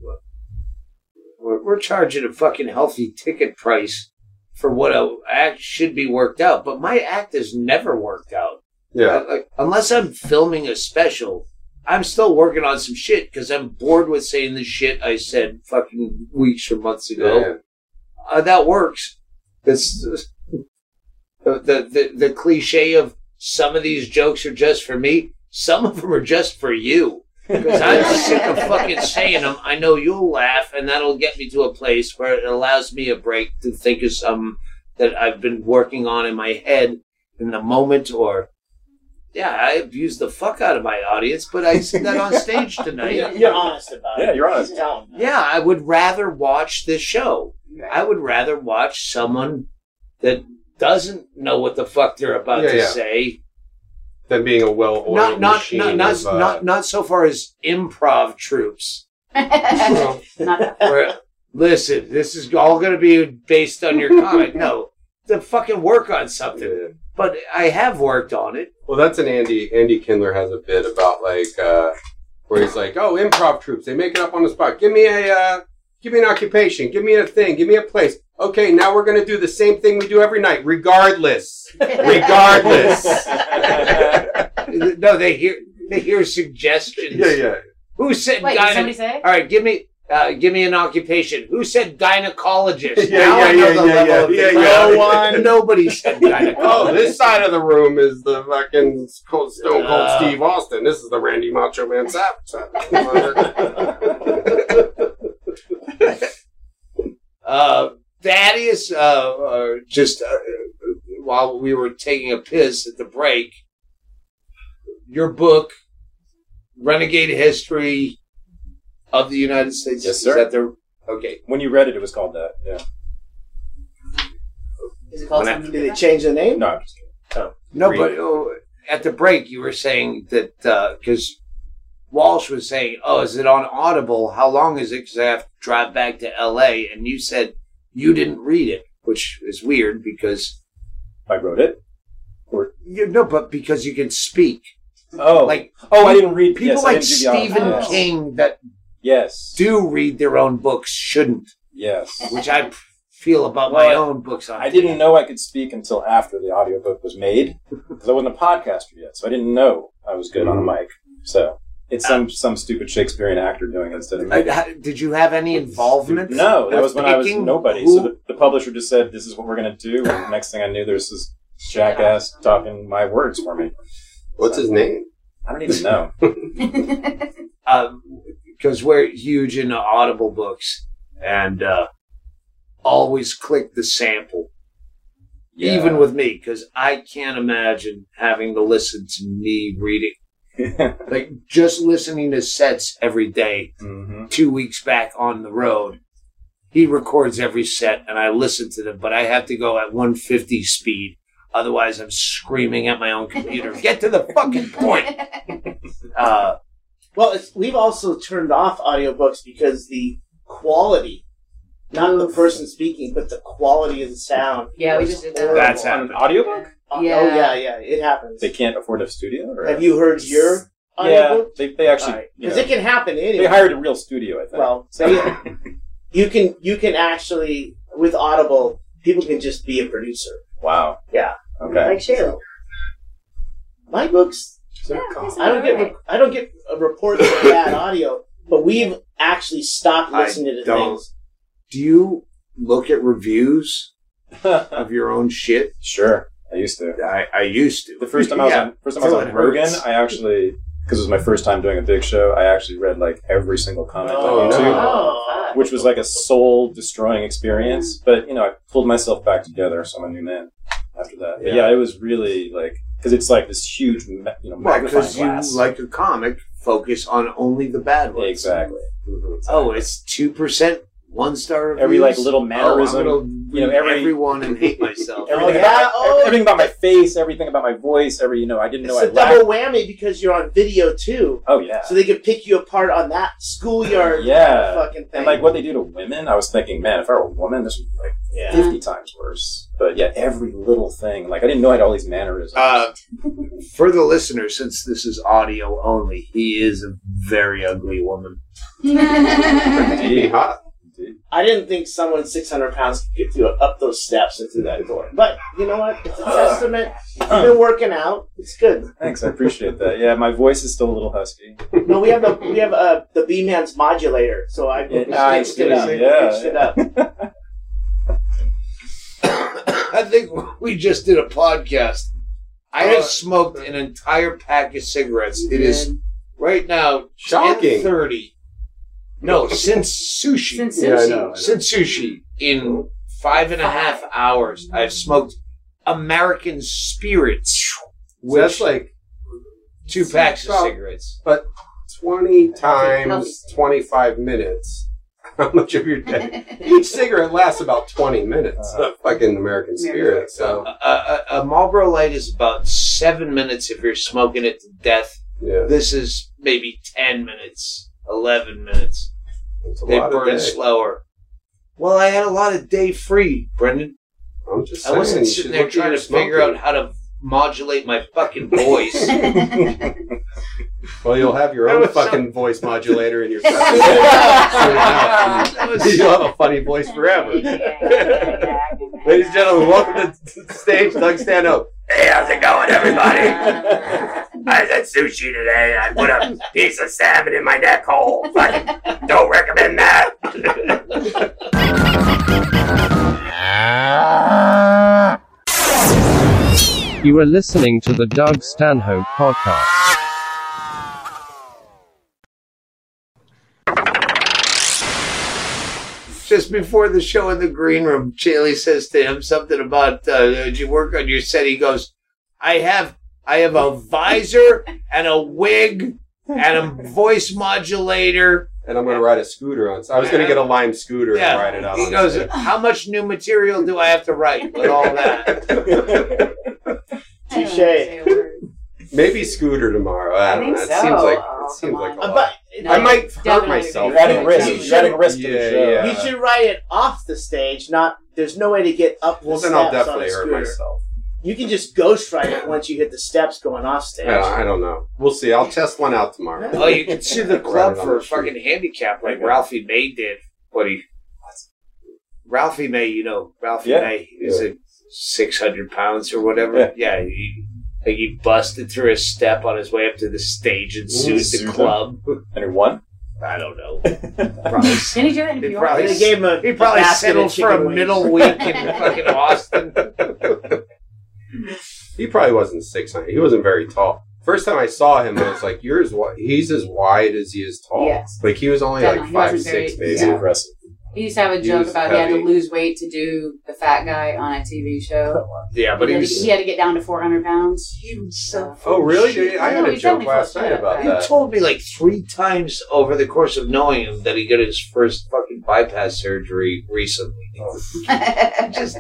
we're, we're charging a fucking healthy ticket price for what a act should be worked out, but my act has never worked out. Yeah. I- like, unless I'm filming a special, I'm still working on some shit because I'm bored with saying the shit I said fucking weeks or months ago. Yeah. Uh, that works. It's the, the the the cliche of some of these jokes are just for me. Some of them are just for you. [LAUGHS] Because I'm sick of fucking saying them. I know you'll laugh, and that'll get me to a place where it allows me a break to think of some that I've been working on in my head in the moment. Or, yeah, I abuse the fuck out of my audience, but I said that on stage [LAUGHS] tonight. You're honest about it. Yeah, you're honest. Just tell 'em. Yeah, I would rather watch this show. I would rather watch someone that doesn't know what the fuck they're about Yeah, to yeah. say. Than being a well-oiled Not not machine not not, of, uh, not not so far as improv troupes. [LAUGHS] Not. Where listen, this is all going to be based on your comic. No, to fucking work on something. But I have worked on it. Well, that's an Andy. Andy Kindler has a bit about like uh, where he's like, "Oh, improv troupes, they make it up on the spot. Give me a, uh, give me an occupation. Give me a thing. Give me a place. Okay, now we're gonna do the same thing we do every night, regardless. [LAUGHS] regardless. [LAUGHS] no, they hear they hear suggestions. yeah, yeah. Who said Wait, did gyne- somebody say? All right, give me uh, give me an occupation. Who said gynecologist? [LAUGHS] Yeah, now yeah, I know yeah, the yeah, level yeah, of yeah, yeah. No [LAUGHS] one, nobody said [LAUGHS] gynecologist. Oh, this side of the room is the fucking Stone Cold Uh. Steve Austin. This is the Randy Macho Man Savage side. Uh, Thaddeus, uh, uh, just uh, while we were taking a piss at the break, your book, Renegade History of the United States. Yes, Is sir. that the okay? when you read it, it was called that. Yeah. Is it called When I- something Did they different? change the name? No, I'm just kidding. Oh. No, Read but oh, at the break you were saying that uh, because Walsh was saying, "Oh, is it on Audible? How long is it? Because I have to drive back to L.A." And you said you didn't read it, which is weird because I wrote it. Or you no, but because you can speak. Oh, Like oh, I didn't read. people yes, I like didn't do the. Stephen Yes. King that Yes. do read their own books shouldn't, Yes. which I feel about my own books. On I didn't know I could speak until after the audiobook was made because I wasn't a podcaster yet, so I didn't know I was good on a mic. So it's some some stupid Shakespearean actor doing it instead of me. Uh, ha- Did you have any involvement? No, that was when I was nobody. who- So the, the publisher just said, "This is what we're going to do." And the next thing I knew, there's this jackass talking my words for me. What's his name? I don't even know. [LAUGHS] because we're huge into Audible books and uh, always click the sample, Yeah. even with me, because I can't imagine having to listen to me reading. [LAUGHS] Like just listening to sets every day, hmm two weeks back on the road. He records every set and I listen to them, but I have to go at 150 speed. Otherwise, I'm screaming at my own computer. [LAUGHS] Get to the fucking point. [LAUGHS] Uh, Well, it's, we've also turned off audiobooks because the quality, not the person speaking, but the quality of the sound. Yeah, we just did that. That's. On an audiobook, Oh, Yeah. Oh, yeah, yeah. It happens. they can't afford a studio. Or? Have you heard your Yeah, audiobook? they, they actually you Because know, it can happen anyway. they hired a real studio. I think. Well, they, you can you can actually with Audible, people can just be a producer. wow. Yeah. Okay. Like Chaille. My books, Yeah, I don't get alright. I don't get reports of bad [COUGHS] audio, but we've actually stopped I listening to don't. things. do you look at reviews [LAUGHS] of your own shit? sure, I used to. I, I used to. The first time I was Yeah. on first time I was Till on it Rogan, hurts. I actually because it was my first time doing a big show, I actually read like every single comment Oh, on YouTube, no. which was like a soul destroying experience. Mm. But you know, I pulled myself back together, so I'm a new man after that. But Yeah. yeah, it was really like because it's like this huge, ma- you know, Well, because you, like a comic, focus on only the bad ones. exactly. Mm-hmm. Oh, it's two percent one star reviews. Every, like, little Oh, mannerism, I'm gonna you know, every- everyone and hate [LAUGHS] myself. Everything, yeah? about my, Oh. everything about my face, everything about my voice, every you know, I didn't It's know a I lacked. double whammy because you're on video too, Oh yeah, so they can pick you apart on that schoolyard Yeah. fucking thing. and like what they do to women, I was thinking, man, if I were a woman, this would be like yeah. 50 times worse. But yeah, every little thing. Like, I didn't know I had all these mannerisms. Uh, for the listener, since this is audio only, he is a very ugly woman. [LAUGHS] Pretty hot. Indeed. I didn't think someone 600 pounds could get through up those steps and through that door. But you know what? It's a [LAUGHS] testament. You've been working out. It's good. Thanks, I appreciate that. Yeah, my voice is still a little husky. No, we have the we have uh, the Bee Man's modulator, so I Yeah, I pitched it up. see, yeah, pitched it up. I think we just did a podcast. I have smoked an entire pack of cigarettes. It is right now Shocking. thirty. No, since sushi. Since Yeah, I sushi. know. I know. Since sushi in five and a half hours, I've smoked American spirits. So Which that's like two packs of Well, cigarettes. but twenty times twenty five minutes. [LAUGHS] How much of your day? [LAUGHS] Each cigarette lasts about twenty minutes. Uh, fucking American Spirit. So A, a, a Marlboro Light is about seven minutes if you're smoking it to death. yeah, This is maybe ten minutes, eleven minutes. it's a They lot burn slower. Well, I had a lot of day free, Brendon. I'm just I saying. wasn't sitting there trying to figure out how to modulate my fucking voice. [LAUGHS] Well, you'll have your That own was so- fucking voice modulator in your. [LAUGHS] Soon That enough, was and you'll have a [LAUGHS] funny voice forever. Ladies and gentlemen, welcome to the stage, Doug Stanhope. Hey, how's it going, everybody? I had sushi today and I put a piece of salmon in my neck hole. Fucking don't recommend that. You are listening to the Doug Stanhope Podcast. Just before the show in the green room, Chaille says to him something about, uh, "Did you work on your set?" He goes, "I have, I have a visor and a wig and a voice modulator." And I'm going to ride a scooter on. So I was going to get a lime scooter and ride it out. He on goes, "How much new material do I have to write with all that?" [LAUGHS] Touche. Maybe scooter tomorrow. I I don't think know. It so. seems like Oh, it seems like a Uh, lot. but No, I might hurt myself. You're adding risk. You You're adding should- risk to the Yeah, show. yeah. you should ride it off the stage. Not there's no way to get up the Well, then steps I'll definitely hurt myself. You can just ghost ride it once you hit the steps going off stage. I, I don't know. We'll see. I'll test one out tomorrow. Oh, you can sue the club for the street. fucking handicap like Ralphie May did. What he Ralphie May, you know, Ralphie Yeah. May is a six hundred pounds or whatever. Yeah. Yeah, he, like he busted through a step on his way up to the stage and sued Sued the club. [LAUGHS] And he won? I don't know. [LAUGHS] Probably, Did he do it in He New probably- York? They gave him a he probably a basket of settled for a wings. middle week in [LAUGHS] fucking Austin. He probably wasn't six nine. He wasn't very tall. First time I saw him, I was like, "You're as wi- he's as wide as he is tall." Yes. Like he was only Definitely. like He five wasn't very- six, He's maybe. impressive. He used to have a He joke was about he had to lose weight to do the fat guy on a TV show. [LAUGHS] Yeah, but he, he had was. to, he had to get down to 400 pounds. He was so uh, Oh, really? Shit. I had No, a he's joke definitely last full night shit, about right? You that. told me like three times over the course of knowing him that he got his first fucking bypass surgery recently. [LAUGHS] Just,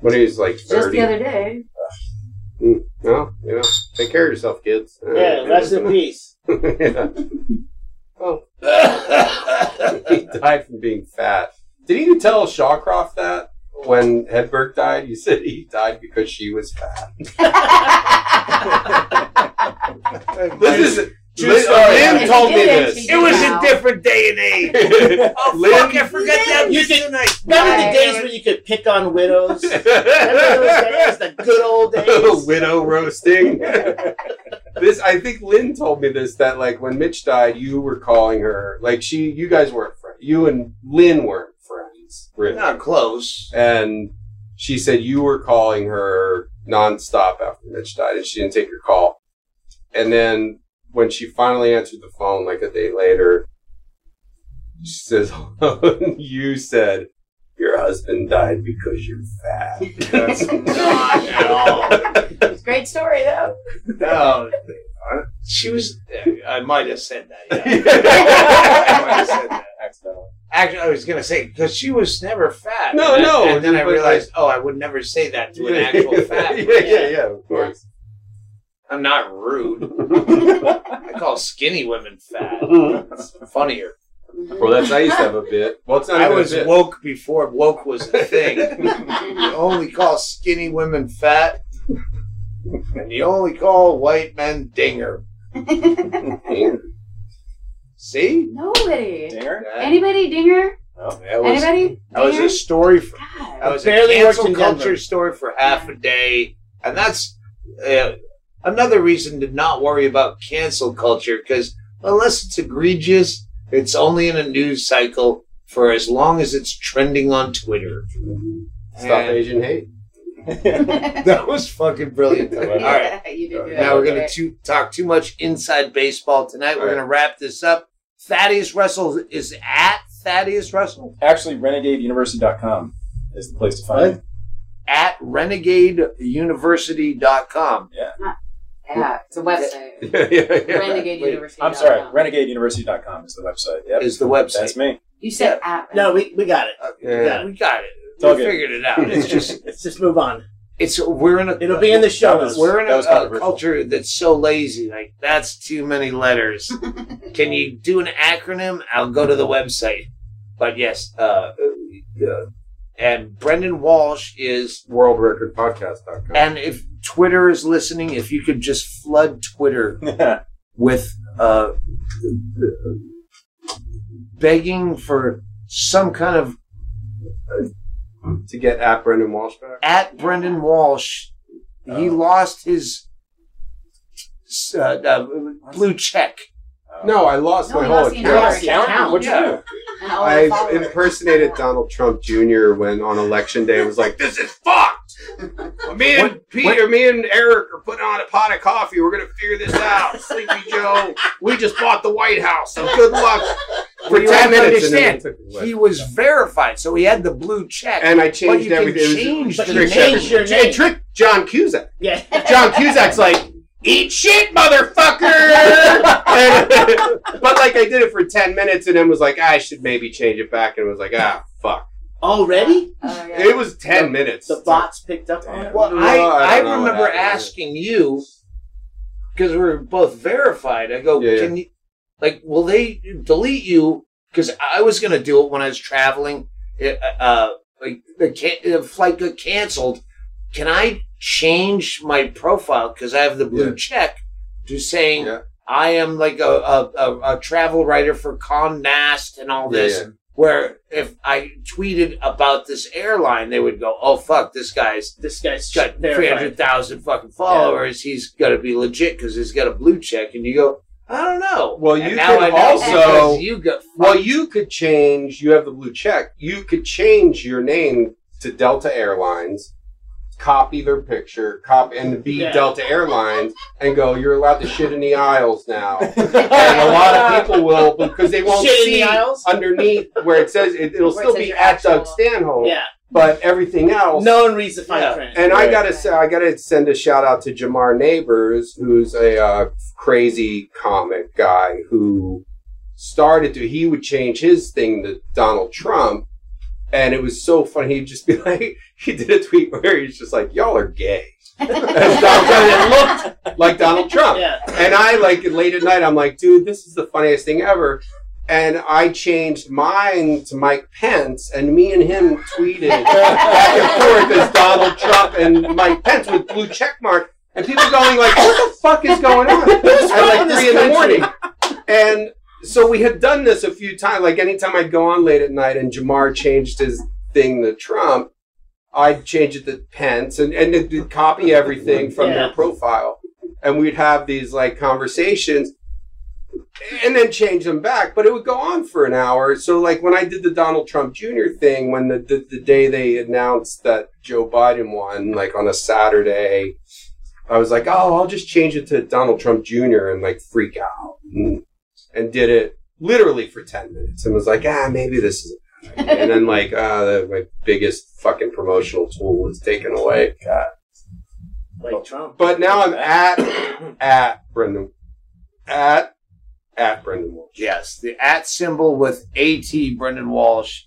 When he was like just thirty. the other day. Mm, no, you know, take care of yourself, kids. Yeah, rest in [LAUGHS] peace. yeah. Well, oh. [LAUGHS] he died from being fat. Did you tell Shawcroft that when Hedberg died? You said he died because she was fat. [LAUGHS] This is Lynn, story. Lynn told me this. It was a different day and age. [LAUGHS] Oh, Lynn, fuck, I forgot that You could- tonight. Remember Right. the days when you could pick on widows? [LAUGHS] Remember those days, the good old [LAUGHS] days? widow roasting. this I think Lynn told me this that like when Mitch died, you were calling her like she you guys weren't friends. You and Lynn weren't friends, really. Not close. And she said you were calling her nonstop after Mitch died, and she didn't take your call. And then when she finally answered the phone, like a day later, she says, [LAUGHS] "You said." Your husband died because you're fat. That's [LAUGHS] It's a [LAUGHS] great story, though. No. She was. I might have said that. Yeah. I might have said that. Actually, I was gonna say because she was never fat. No, and then- no, And then I but, realized, oh, I would never say that to an actual fat. yeah, yeah, yeah, of course. I'm not rude. [LAUGHS] I call skinny women fat. [LAUGHS] It's funnier. Well, that's I used to have a bit. Well, it's not I even a was bit. woke before woke was a thing. [LAUGHS] you only call skinny women fat, and you only call white men dinger. See? Nobody. Dinger? That- Anybody, Dinger? That was, Anybody? that was a story for God. That was Barely a cancel culture story for half a day, and that's uh, another reason to not worry about cancel culture because unless it's egregious, it's only in a news cycle for as long as it's trending on Twitter. Stop And Asian hate. [LAUGHS] [LAUGHS] that was fucking brilliant. All right. [LAUGHS] you. Now we're going to talk too much inside baseball tonight. We're All right. going to wrap this up. Thaddeus Russell is at Thaddeus Russell Actually, renegadeuniversity.com is the place to find it. at renegadeuniversity.com. Yeah, it's a website. [LAUGHS] yeah, yeah, yeah. Renegade Wait, University. I'm sorry, renegadeuniversity.com is the website. Yep. Is the website. That's me. You said at. No, we, we got it. Yeah. We got it. all We good. figured it out. [LAUGHS] It's just Let's just move on. it's we're in a It'll be in the show notes. we're in a, was a culture that's so lazy. Like that's too many letters. [LAUGHS] Can you do an acronym? I'll go to the website. But yes, uh, uh, and Brendon Walsh is WorldRecordPodcast.com. And if Twitter is listening, if you could just flood Twitter [LAUGHS] with uh, begging for some kind of to get at Brendon Walsh back. at Brendon Walsh, he lost his uh, uh, blue check. No, I lost No, my whole lost the account. account. What'd you do? And all the I impersonated Donald Trump Jr. when on election day was like, "This is fucked." [LAUGHS] Me and What- Peter, me and Eric are putting on a pot of coffee. We're gonna figure this out. [LAUGHS] Sleepy Joe, we just bought the White House, so good luck [LAUGHS] for Well, you ten minutes. Understand, they took it away. He was verified, so he had the blue check. and I but changed you everything. It change But the you name. changed your name. It tricked John Cusack. Yeah. John Cusack's like, eat shit, motherfucker. And- but like, I did it for ten minutes, and then was like, I should maybe change it back, and was like, ah, fuck. Already? Oh, yeah. It was ten minutes. The bots picked up on it. Well, No, I, I I, don't know what remember asking you because we were both verified. I go, Yeah, yeah. can you, like, will they delete you? Because I was going to do it when I was traveling. It, uh, like the, ca- the flight got canceled. Can I change my profile because I have the blue Yeah. check to saying Yeah. I am like a, a, a, a travel writer for Condé Nast and all Yeah, this? Yeah. Where if I tweeted about this airline, they would go, "Oh fuck, this guy's This guy's got three verified. hundred thousand fucking followers. He's got to be legit because he's got a blue check." And you go, "I don't know." Well, And you now can also- you got Well, you could change. You have the blue check. You could change your name to Delta Airlines, copy their picture, copy and be Yeah. Delta Airlines, and go. You're allowed to shit in the aisles now. [LAUGHS] and a lot of people will because they won't Shit see the aisles? underneath where it says it, it'll Where it still says be your at Doug actual- Stanhope, Yeah. but everything else. No one reads the fine Yeah. print. And I gotta say, I gotta send a shout out to Jamar Neighbors, who's a uh, crazy comic guy who started to. He would change his thing to Donald Trump, and it was so funny. He'd just be [LAUGHS] like, he did a tweet where he's just like, "Y'all are gay," [LAUGHS] and Donald It looked like Donald Trump. Yeah. And I like late at night, I'm like, dude, this is the funniest thing ever. And I changed mine to Mike Pence, and me and him tweeted [LAUGHS] back and forth as Donald Trump and Mike Pence with blue check mark, and people going like, "What the fuck is going on?" At like three in the morning. And so we had done this a few times. Like anytime I'd go on late at night, and Jamar changed his thing to Trump, I'd change it to Pence, and and it would copy everything from Yeah. their profile, and we'd have these like conversations and then change them back. But it would go on for an hour. So, like when I did the Donald Trump Jr. thing, when the, the, the day they announced that Joe Biden won, like on a Saturday, I was like, oh, I'll just change it to Donald Trump Jr. and like freak out. And, and did it literally for 10 minutes and was like, ah, maybe this is a bad and then, like, [LAUGHS] uh, the, my biggest fucking promotional tool was taken away. God. Like Trump. But now I'm at, [COUGHS] at Brendon, at, at Brendon Walsh. yes, the at symbol with at Brendon Walsh.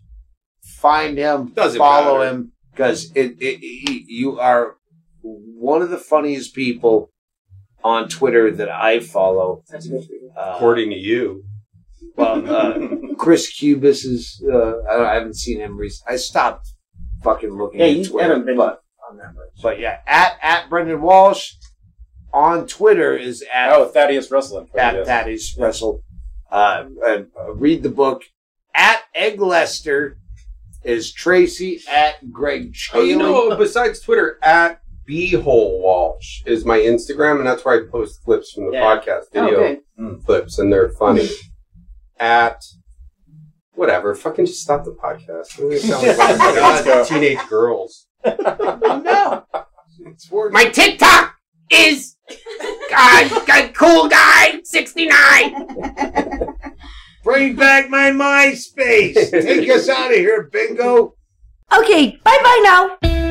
Find him, Doesn't follow matter. him because it, it, he- you are one of the funniest people on Twitter that I follow. Uh, According to you. Well, uh, [LAUGHS] Chris Cubis is. Uh, I, I haven't seen him recently. I stopped fucking looking Yeah, at you Twitter, haven't been but on that much. but yeah, at at Brendon Walsh on Twitter is at Oh, Thaddeus Russell. at yes. Thaddeus Russell. Uh, and, uh, read the book at Egg Lester is Tracy at Greg Oh, you know, besides Twitter, at Beehole Walsh is my Instagram, and that's where I post clips from the Yeah. podcast Oh, video clips, and they're funny. at whatever, fucking just stop the podcast. We like [LAUGHS] Let's teenage girls. no. It's working. My TikTok is uh, g- cool guy sixty nine. [LAUGHS] Bring back my MySpace. Take us out of here, bingo. Okay, bye bye now.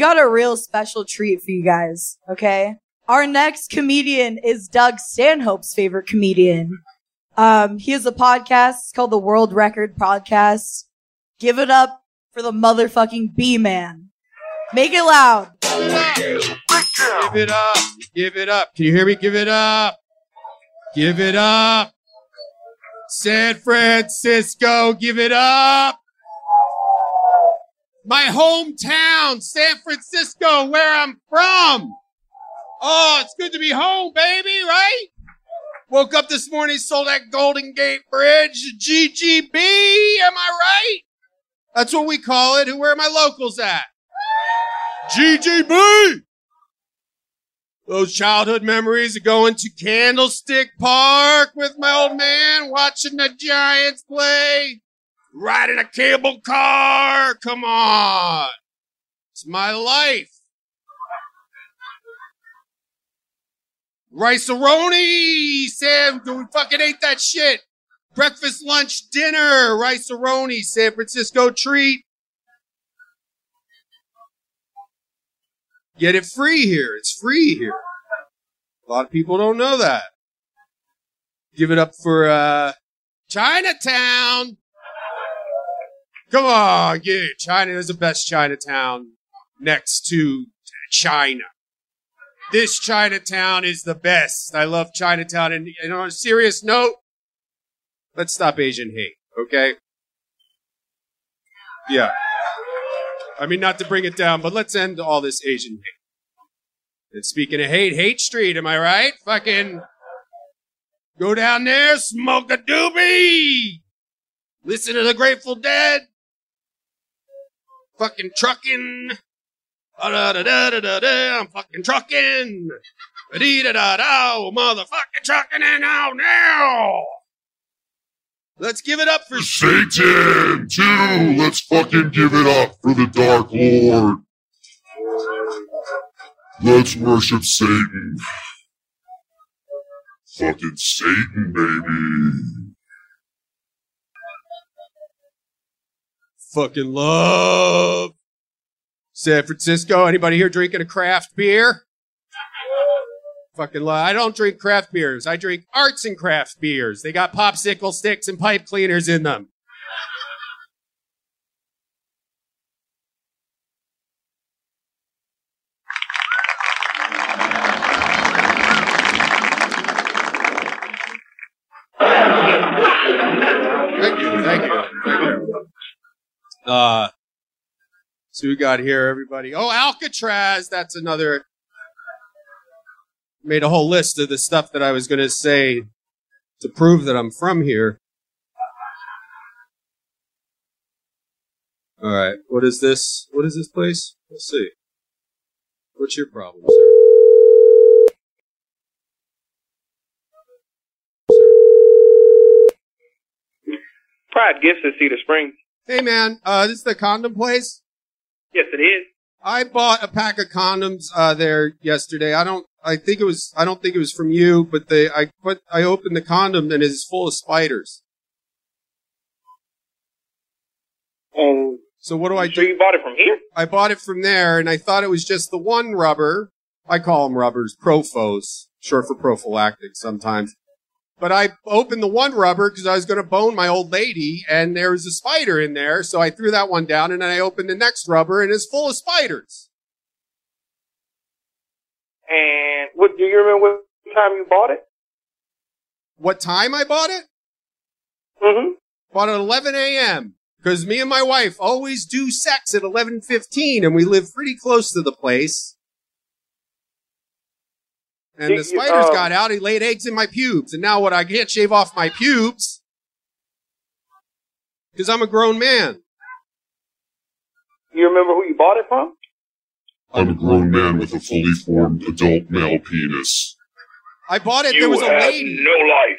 Got a real special treat for you guys, okay? Our next comedian is Doug Stanhope's favorite comedian. Um, he has a podcast it's called the World Record Podcast. Give it up for the motherfucking Bee-Man. Make it loud. Give it up. Give it up. Can you hear me? Give it up. Give it up. San Francisco, give it up. My hometown, San Francisco, where I'm from. Oh, it's good to be home, baby, right? Woke up this morning, saw that Golden Gate Bridge, GGB, am I right? That's what we call it. Where are my locals at? GGB! Those childhood memories of going to Candlestick Park with my old man, watching the Giants play, riding a cable car. Come on. It's my life. Rice-a-roni, Sam. Do we fucking ate that shit. Breakfast, lunch, dinner. Rice-a-roni, San Francisco treat. Get it free here. It's free here. A lot of people don't know that. Give it up for uh, Chinatown. Come on, yeah. China is the best Chinatown next to China. This Chinatown is the best. I love Chinatown. And, and on a serious note, let's stop Asian hate, okay? Yeah. I mean, not to bring it down, but let's end all this Asian hate. And speaking of hate, Haight Street, am I right? Fucking go down there, smoke a doobie, listen to the Grateful Dead, fucking trucking. Da-da-da-da-da-da, I'm fucking trucking. Da-dee-da-da-da, oh, motherfucking trucking and now, now. Let's give it up for Satan, too. Let's fucking give it up for the Dark Lord. Let's worship Satan. Fucking Satan, baby. Fucking love San Francisco. Anybody here drinking a craft beer? Fucking love. I don't drink craft beers. I drink arts and craft beers. They got popsicle sticks and pipe cleaners in them. Uh, so we got here, everybody. Oh, Alcatraz. That's another. made a whole list of the stuff that I was going to say to prove that I'm from here. All right, what is this? What is this place? Let's see. What's your problem, sir? Pride Gifts at Cedar Springs. Hey man, uh, this is the condom place. Yes, it is. I bought a pack of condoms uh, there yesterday. I don't. I think it was. I don't think it was from you, but they. I put. I opened the condom and it's full of spiders. And So what do I so do? you bought it from here? I bought it from there, and I thought it was just the one rubber. I call them rubbers, Profos, short for prophylactic sometimes. But I opened the one rubber because I was going to bone my old lady, and there was a spider in there, so I threw that one down, and then I opened the next rubber, and it's full of spiders. And what do you remember what time you bought it? What time I bought it? Mm-hmm. Bought it at 11 a.m. Because me and my wife always do sex at 11:15, and we live pretty close to the place. And the spiders um, got out. He laid eggs in my pubes, and now what? I can't shave off my pubes because I'm a grown man. You remember who you bought it from? I'm a grown man with a fully formed adult male penis. I bought it. You there was a have lady. no life.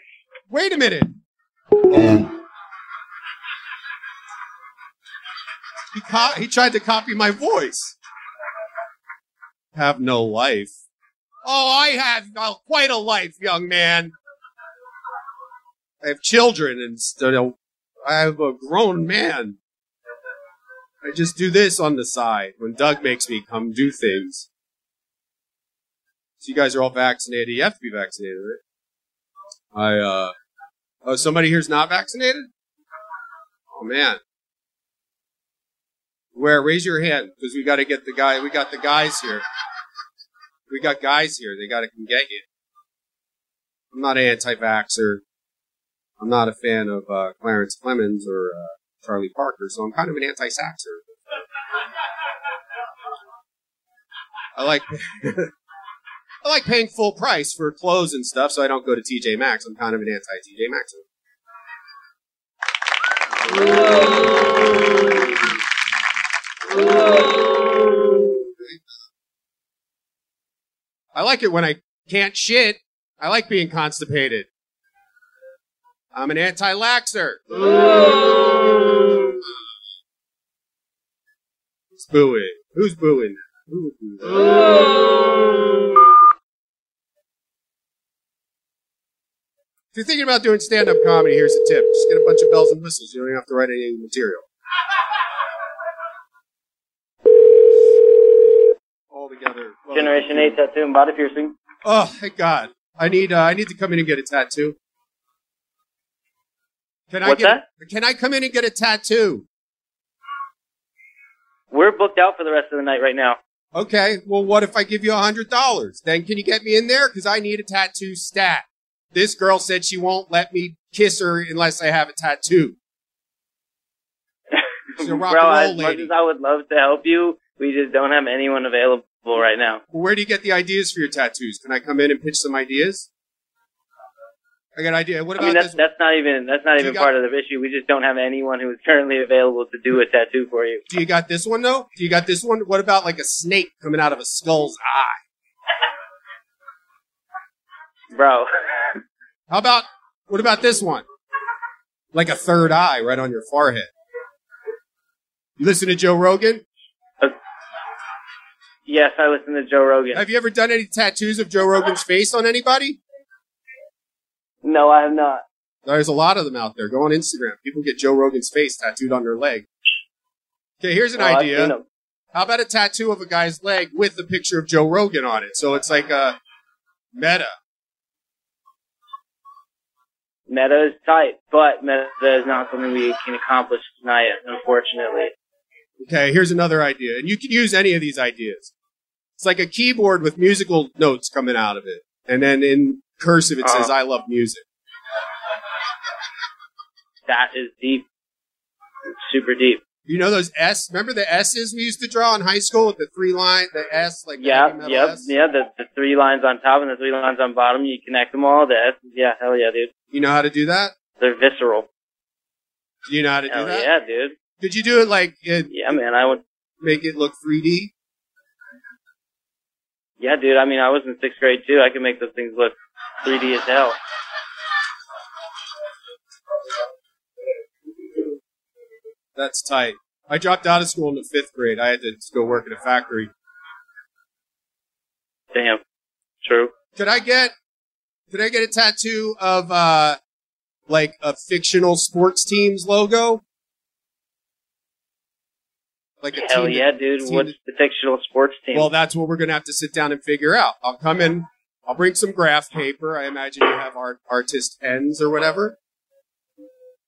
Wait a minute. Oh, He co- he tried to copy my voice. Have no life. Oh, I have uh, quite a life, young man. I have children, and I have a grown man. I just do this on the side when Doug makes me come do things. So you guys are all vaccinated. You have to be vaccinated, right? I uh oh, somebody here's not vaccinated. Oh man. Where? Raise your hand because we got to get the guy. We got the guys here. We got guys here. They got to come get you. I'm not an anti-vaxxer. I'm not a fan of uh, Clarence Clemons or uh, Charlie Parker, so I'm kind of an anti-saxer. I like [LAUGHS] I like paying full price for clothes and stuff, so I don't go to TJ Maxx. I'm kind of an anti-TJ Maxxer. I like it when I can't shit. I like being constipated. I'm an anti-laxer. Who's booing? Who's booing? Who would boo? If you're thinking about doing stand-up comedy, here's a tip. Just get a bunch of bells and whistles. You don't even have to write any material. Together. Well, Generation 8 tattoo and body piercing. Oh, thank God. I need uh, I need to come in and get a tattoo. Can I What's get can I come in and get a tattoo? We're booked out for the rest of the night right now. Okay, well what if I give you a hundred dollars? Then can you get me in there? Because I need a tattoo stat. This girl said she won't let me kiss her unless I have a tattoo. [LAUGHS] She's a rock Bro, and as roll much as I would love to help you, we just don't have anyone available right now. Where do you get the ideas for your tattoos? Can I come in and pitch some ideas? I got an idea. What I about mean, that's this? that's not even that's not Do even got- part of the issue. We just don't have anyone who is currently available to do a tattoo for you. Do you got this one though? Do you got this one? What about like a snake coming out of a skull's eye? Bro, How about what about this one? Like a third eye right on your forehead. You listen to Joe Rogan? Yes, I listen to Joe Rogan. Have you ever done any tattoos of Joe Rogan's face on anybody? No, I have not. There's a lot of them out there. Go on Instagram. People get Joe Rogan's face tattooed on their leg. Okay, here's an Oh, idea. How about a tattoo of a guy's leg with a picture of Joe Rogan on it? So it's like a meta. Meta is tight, but meta is not something we can accomplish tonight, unfortunately. Okay, here's another idea. And you can use any of these ideas. It's like a keyboard with musical notes coming out of it. And then in cursive it says, Uh-huh. I love music. That is deep. It's super deep. You know those S? Remember the S's we used to draw in high school with the three line, the S, like Yeah, yep, yeah. The, the three lines on top and the three lines on bottom. You connect them all. The S, yeah, hell yeah, dude. You know how to do that? They're visceral. Do you know how to Hell do that? yeah, dude. Could you do it like it, Yeah, man. I would. make it look 3D? Yeah, dude. I mean, I was in sixth grade too. I could make those things look 3D as hell. That's tight. I dropped out of school in the fifth grade. I had to go work in a factory. Damn. True. Could I get could I get a tattoo of uh like a fictional sports team's logo? Like a Hell team yeah, dude. team What's the fictional sports team? Well, that's what we're gonna have to sit down and figure out. I'll come in. I'll bring some graph paper. I imagine you have art artist pens or whatever.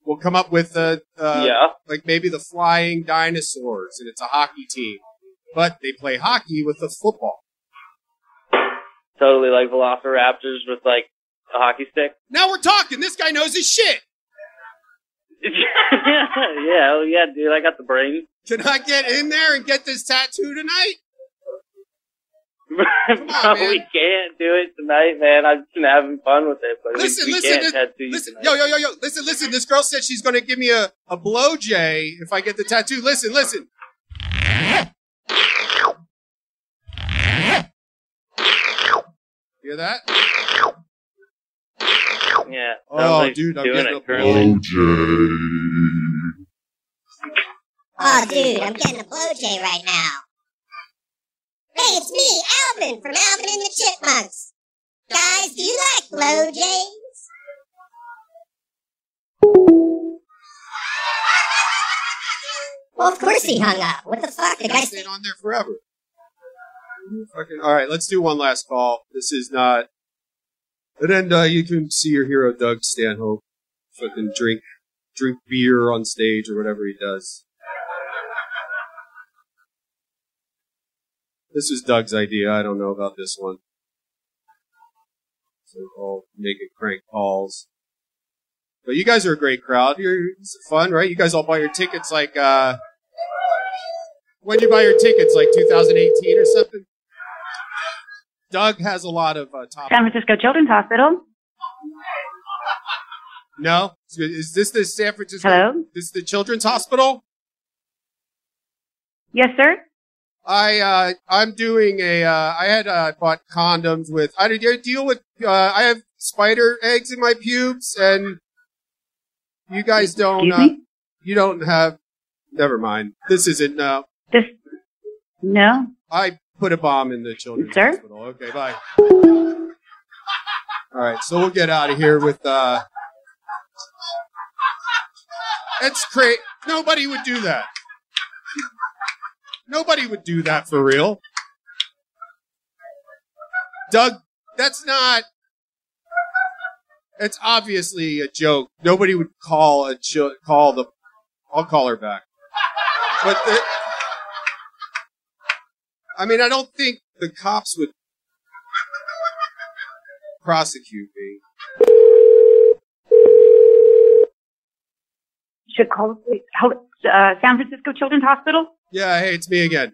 We'll come up with a uh, Yeah. like maybe the flying dinosaurs, and it's a hockey team, but they play hockey with a football. totally like Velociraptors with like a hockey stick. Now we're talking. This guy knows his shit. [LAUGHS] yeah, yeah, dude. I got the brain. Can I get in there and get this tattoo tonight? [LAUGHS] Bro, we can't do it tonight, man. I've been having fun with it, but Listen, we, we listen, can't this- tattoo listen, tonight. yo, yo, yo, yo, listen, listen. This girl said she's going to give me a, a blow J if I get the tattoo. Listen, listen. Hear that? Yeah. Oh, like dude, I'm doing getting it a currently. Oh, dude, I'm getting a blow J right now. Hey, it's me, Alvin, from Alvin and the Chipmunks. Guys, do you like blow J's? Well, of course he hung up. What the fuck? The guy stayed on there forever. Fucking, all right, let's do one last call. This is not. And then uh, you can see your hero Doug Stanhope fucking drink drink beer on stage or whatever he does. This was Doug's idea. I don't know about this one. So all making crank calls. But you guys are a great crowd. You're it's fun, right? You guys all buy your tickets like uh when you buy your tickets, like 2018 or something. Doug has a lot of uh, top. San Francisco Children's Hospital. No, is this the San Francisco? Hello? This is the Children's Hospital. Yes, sir. I uh, I'm doing a. Uh, I had uh, bought condoms with. I did deal with. Uh, I have spider eggs in my pubes, and you guys don't. Uh, you don't have. Never mind. This isn't. No. This. No. I put a bomb in the children's Sir? hospital. Okay, bye. All right, so we'll get out of here with. uh It's great. Nobody would do that. Nobody would do that for real. Doug, that's not. It's obviously a joke. Nobody would call a jo- call the. I'll call her back. But the, I mean, I don't think the cops would prosecute me. Should call uh, San Francisco Children's Hospital. Yeah, hey, it's me again.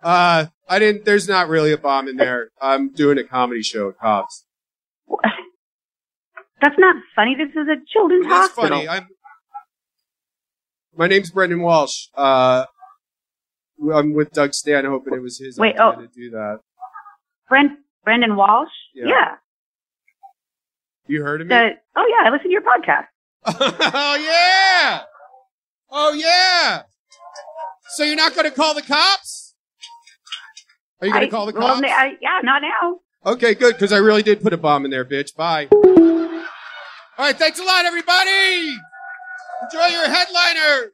Uh, I didn't. There's not really a bomb in there. I'm doing a comedy show at Cobb's. [LAUGHS] That's not funny. This is a children's That's hospital. funny. I'm. My name's Brendon Walsh. Uh, I'm with Doug Stanhope, and it was his Wait, idea oh. to do that. Brent, Brendon Walsh. Yeah. You heard of me? The, oh yeah, I listen to your podcast. [LAUGHS] oh yeah! Oh yeah! So you're not going to call the cops? Are you going to call the well, cops? I, yeah, not now. Okay, good, because I really did put a bomb in there, bitch. Bye. All right, thanks a lot, everybody. Enjoy your headliner.